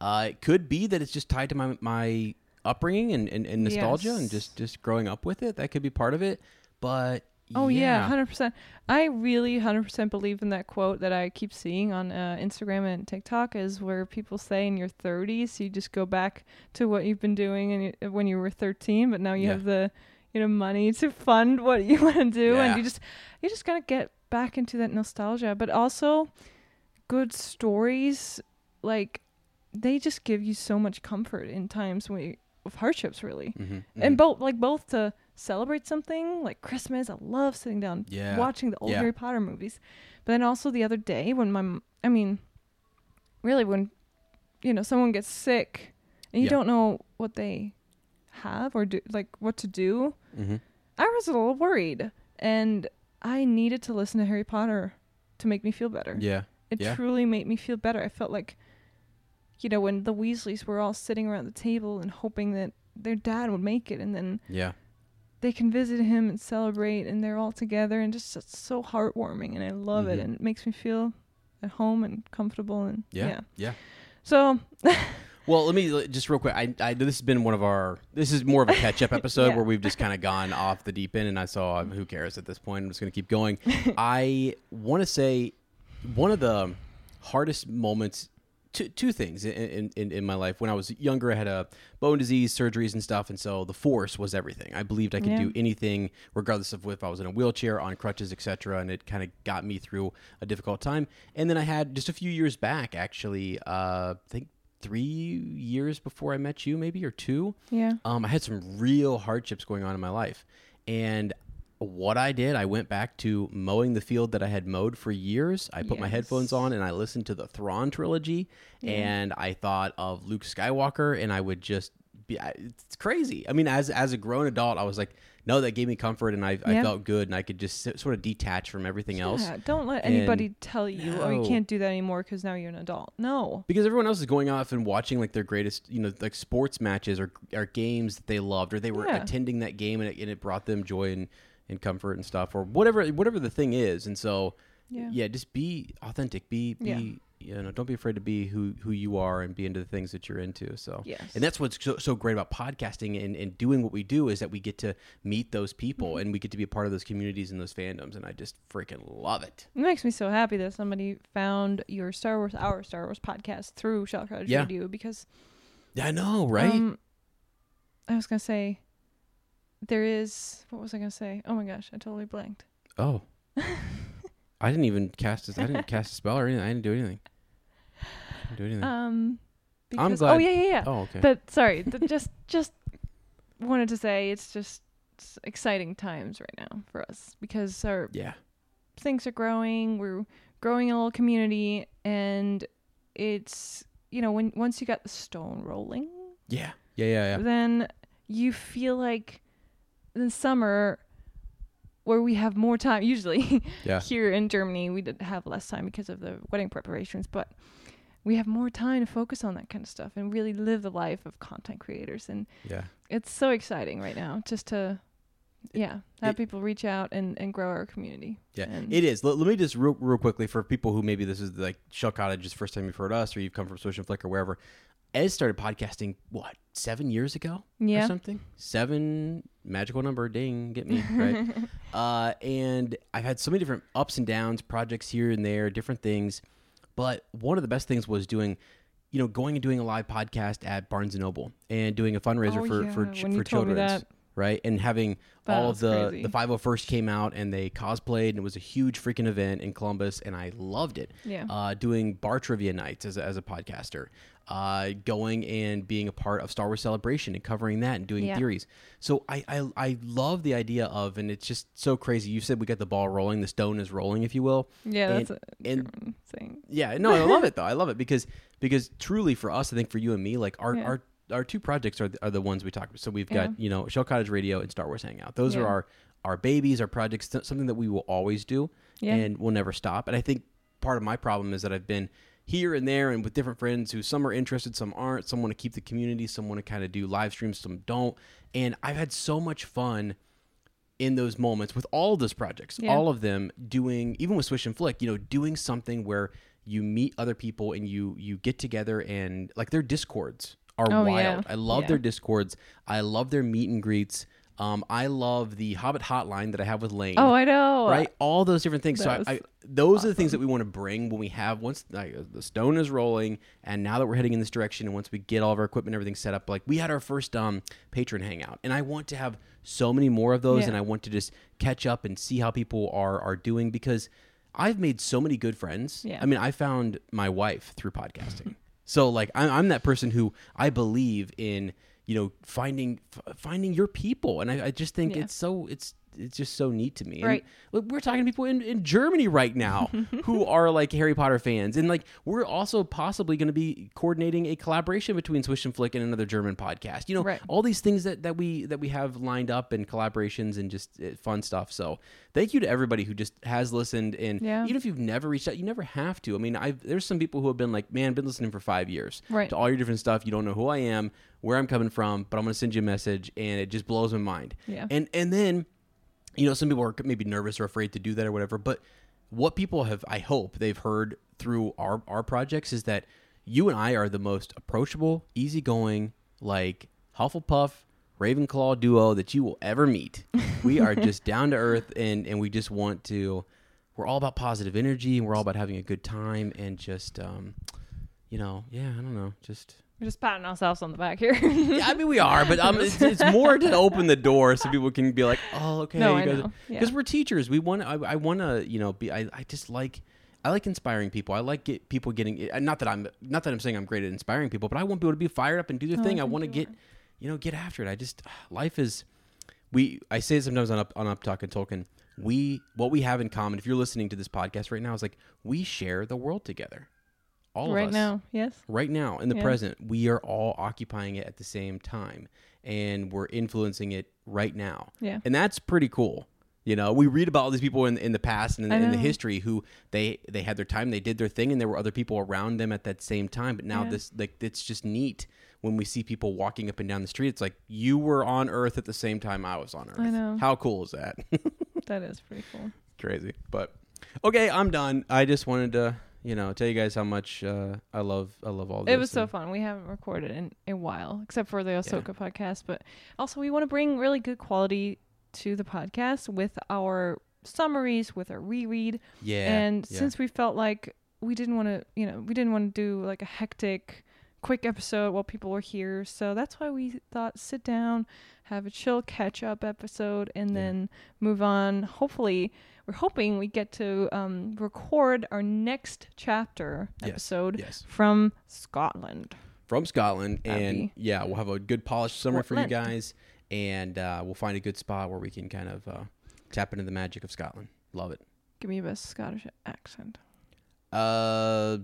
Uh, it could be that it's just tied to my my upbringing and, and, and nostalgia and just, just growing up with it. That could be part of it. But
Oh yeah,
yeah,
hundred percent. I really hundred percent believe in that quote that I keep seeing on uh, Instagram and TikTok is where people say in your thirties you just go back to what you've been doing and you, when you were thirteen, but now you
Yeah.
have the you know money to fund what you want to do,
Yeah.
and you just you just gotta get back into that nostalgia, but also good stories like they just give you so much comfort in times when you, of hardships really
Mhm,
and
mhm.
both like both to celebrate something like Christmas. I love sitting down
Yeah,
watching the old
yeah.
Harry Potter movies, but then also the other day when my I mean, really when you know someone gets sick and you
Yeah.
don't know what they have or do like what to do.
Mhm.
I was a little worried, and I needed to listen to Harry Potter to make me feel better.
yeah.
It truly made me feel better. I felt like, you know, when the Weasleys were all sitting around the table and hoping that their dad would make it, and then
Yeah.
They can visit him and celebrate, and they're all together, and just it's so heartwarming, and I love it,
Mhm.
and it makes me feel at home and comfortable, and
Yeah.
yeah.
Yeah.
So
Well, let me just real quick. I, I this has been one of our. This is more of a catch up episode
Yeah.
where we've just kind of gone off the deep end, and I saw um, who cares at this point. I'm just going to keep going. I want to say one of the hardest moments. Two, two things in, in, in my life. When I was younger, I had a bone disease, surgeries, and stuff, and so the force was everything. I believed I could
Yeah.
do anything, regardless of if I was in a wheelchair, on crutches, etc. And it kind of got me through a difficult time. And then I had just a few years back, actually, uh, I think three years before I met you, maybe or two.
yeah,
Um, I had some real hardships going on in my life, and what I did, I went back to mowing the field that I had mowed for years. I put my headphones on and I listened to the Thrawn trilogy, and I thought of Luke Skywalker, and I would just be. It's crazy. I mean, as as a grown adult, I was like, no, that gave me comfort, and I, I felt good, and I could just s- sort of detach from everything else.
yeah. Don't let
And
anybody tell you, oh, you can't do that anymore because now you're an adult. No.
because everyone else is going off and watching like their greatest, you know, like sports matches or, or games that they loved, or they were
Yeah.
attending that game and it, and it brought them joy and, and comfort and stuff, or whatever whatever the thing is. And so,
Yeah.
yeah, just be authentic. Be be
Yeah.
you know, don't be afraid to be who who you are and be into the things that you're into. So,
Yes.
and that's what's so, so great about podcasting and, and doing what we do is that we get to meet those people
Mm-hmm.
and we get to be a part of those communities and those fandoms, and I just freaking love it.
It makes me so happy that somebody found your Star Wars, our Star Wars podcast through Shell Cottage
Yeah.
Radio because yeah,
I know, right?
Um, I was gonna say there is what was I gonna say? Oh my gosh, I totally blanked.
Oh. I didn't even cast a, I didn't cast a spell or anything. I didn't do anything. I didn't do anything.
Um,
I'm
because,
glad-
Oh yeah, yeah, yeah.
oh, okay.
But sorry, th- just just wanted to say it's just it's exciting times right now for us because our
yeah.
things are growing. We're growing a little community, and it's you know when once you got the stone rolling,
Yeah. Yeah, yeah, yeah.
then you feel like in summer where we have more time usually
Yeah.
here in germany we did have less time because of the wedding preparations but we have more time to focus on that kind of stuff and really live the life of content creators and
Yeah.
it's so exciting right now just to yeah have
it-
people reach out and, and grow our community
Yeah, it is. Let, let me just real, real quickly for people who maybe this is like Shell Cottage's first time you've heard us, or you've come from Swish and Flick or wherever. Ez started podcasting what seven years ago
Yeah.
or something. Seven magical number, ding, get me right. uh, and I've had so many different ups and downs, projects here and there, different things. But one of the best things was doing, you know, going and doing a live podcast at Barnes and Noble and doing a fundraiser
Oh,
for
yeah,
for ch- for children's, right? And having
That
all of the
crazy.
the 501st came out and they cosplayed and it was a huge freaking event in Columbus and I loved it.
Yeah.
Uh, doing bar trivia nights as a, as a podcaster, uh, going and being a part of Star Wars Celebration and covering that and doing
Yeah.
theories. So I, I I love the idea of and it's just so crazy. You said we got the ball rolling, the stone is rolling, if you will.
Yeah,
And-
that's a
and
thing.
yeah, no, I love it though. I love it because because truly for us, I think for you and me, like our
Yeah.
our our two projects are the, are the ones we talk about. So we've
Yeah.
got you know Shell Cottage Radio and Star Wars Hangout. Those are our our babies, our projects, something that we will always do
Yeah.
and will never stop. And I think part of my problem is that I've been here and there and with different friends who some are interested, some aren't. Some want to keep the community, some want to kind of do live streams, some don't. And I've had so much fun in those moments with all of those projects,
Yeah.
all of them doing, even with Swish and Flick, you know, doing something where you meet other people and you you get together and like their discords are
Oh,
wild.
yeah.
I love
Yeah.
their discords. I love their meet and greets. Um, I love the Hobbit hotline that I have with Lane
Oh, I know.
right? All those different things. So I, I, those are the things that we want to bring when we have once like, the stone is rolling, and now that we're heading in this direction, and once we get all of our equipment, and everything set up, like we had our first um patron hangout, and I want to have so many more of those,
Yeah.
and I want to just catch up and see how people are are doing because I've made so many good friends.
Yeah.
I mean, I found my wife through podcasting. so like I'm, I'm that person who I believe in you know finding f- finding your people and I, I just think
Yeah.
it's so it's it's just so neat to me
Right.
look, we're talking to people in, in Germany right now who are like Harry Potter fans. And like, we're also possibly going to be coordinating a collaboration between Swish and Flick and another German podcast. You know,
Right.
all these things that, that we that we have lined up and collaborations and just uh, fun stuff. So thank you to everybody who just has listened. And
Yeah.
even if you've never reached out, you never have to. I mean, I've, there's some people who have been like, man, been listening for five years
Right.
to all your different stuff. You don't know who I am, where I'm coming from, but I'm going to send you a message and it just blows my mind.
Yeah.
And, and then you know, some people are maybe nervous or afraid to do that or whatever. But what people have, I hope, they've heard through our our projects is that you and I are the most approachable, easygoing, like Hufflepuff, Ravenclaw duo that you will ever meet. We are just down to earth, and and we just want to. We're all about positive energy, and we're all about having a good time, and just, um, you know, yeah, I don't know, just
We're just patting ourselves on the back here.
yeah, I mean we are, but um, it's, it's more to open the door so people can be like, oh, okay,
No,
you
I
guys,
know. Yeah.
because we're teachers. We want, I, I want to, you know, be. I, I just like, I like inspiring people. I like get people getting. uh, Not that I'm, not that I'm saying I'm great at inspiring people, but I want people to be fired up and do their
Oh,
thing. I want to get, you know, get after it. I just, life is. We, I say it sometimes on up on Up Talk and Tolkien. We, what we have in common. If you're listening to this podcast right now, is like we share the world together. All
right
of us Right
now, yes.
right now in the
Yeah.
present we are all occupying it at the same time and we're influencing it right now
Yeah.
and that's pretty cool you know we read about all these people in, in the past and in, in the history who they they had their time they did their thing and there were other people around them at that same time but now
Yeah.
this like it's just neat when we see people walking up and down the street it's like you were on earth at the same time i was on earth
I know.
how cool is that
That is pretty cool.
crazy but okay i'm done i just wanted to you know tell you guys how much uh, i love i love all this
It was so fun. We haven't recorded in a while, except for the Ahsoka podcast. But also, we want to bring really good quality to the podcast with our summaries, with our reread.
yeah
and
yeah.
since we felt like we didn't want to, you know, we didn't want to do like a hectic, quick episode while people were here. So that's why we thought sit down, have a chill catch up episode, and
Yeah.
then move on. Hopefully, we're hoping we get to um, record our next chapter
Yes,
episode
yes.
from Scotland.
from Scotland,
That'd
and yeah, we'll have a good polished summary for you guys, and uh, we'll find a good spot where we can kind of uh, tap into the magic of Scotland. Love it.
Give me a best Scottish accent.
Uh,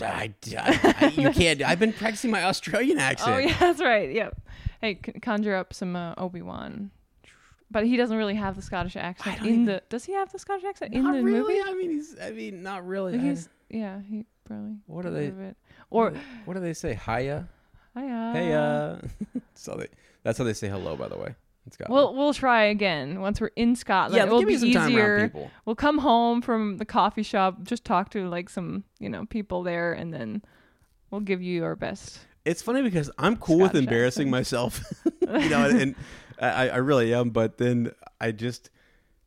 I, I- you can't. I've been practicing my Australian accent.
Oh yeah, that's right. Yep. Hey, c- conjure up some uh, Obi Wan. But he doesn't really have the Scottish accent in
even-
the. Does he have the Scottish accent in
Not
the
really.
movie?
I mean, he's. I mean, not really.
He's yeah, he probably.
What are they-.
Or
what do they say? Hiya.
hiya.
Uh. so they. That's how they say hello. By the way, in Scotland.
We'll we'll try again once we're in Scotland.
yeah.
it will
give
be
me some time
easier.
people.
We'll come home from the coffee shop, just talk to like some you know people there, and then we'll give you our best.
it's funny because I'm cool with
Scottish
embarrassing myself, you know, and, and I, I really am. But then I just,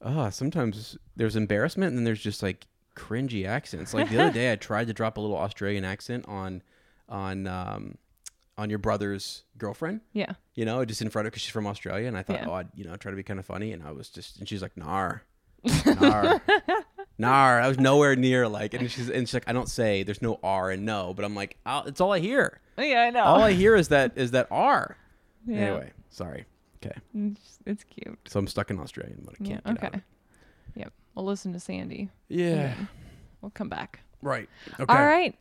oh, sometimes there's embarrassment, and then there's just like cringy accents. Like the other day, I tried to drop a little Australian accent on, on, um, on your brother's girlfriend.
Yeah.
You know, just in front of because she's from Australia, and I thought,
Yeah.
oh, I'd you know try to be kind of funny, and I was just, and she's like, nar, nar, nar. I was nowhere near like, and she's and she's like, I don't say there's no R and no, but I'm like, oh, it's all I hear.
Yeah, I know.
All I hear is that is that R.
Yeah.
Anyway, sorry. Okay,
It's, it's cute.
so I'm stuck in Australian, but I can't. get out
Okay.
of.
Yep. We'll listen to Sandy.
Yeah.
We'll come back.
Right. Okay.
All right,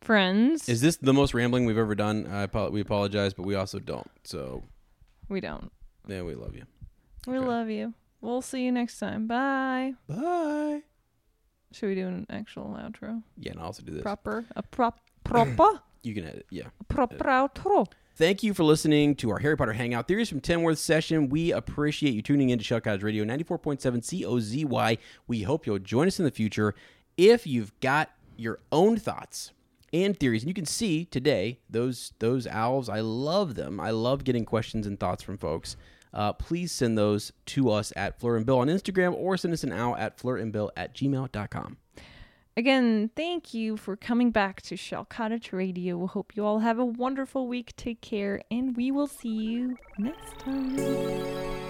friends.
Is this the most rambling we've ever done? I apo- we apologize, but we also don't. So
we don't.
yeah, we love you.
We
Okay.
love you. We'll see you next time. Bye.
Bye.
Should we do an actual outro?
Yeah, and I'll also do this.
Proper. A prop. Proper.
You can edit. Yeah.
proper outro.
Thank you for listening to our Harry Potter Hangout Theories from Tenworth session. We appreciate you tuning in to Cottage Radio 94.7 COZY. We hope you'll join us in the future. If you've got your own thoughts and theories, and you can see today those those owls, I love them. I love getting questions and thoughts from folks. Uh, please send those to us at Fleur and Bill on Instagram or send us an owl at fleurandbill at gmail.com.
Again, thank you for coming back to Shell Cottage Radio. We hope you all have a wonderful week. Take care, and we will see you next time.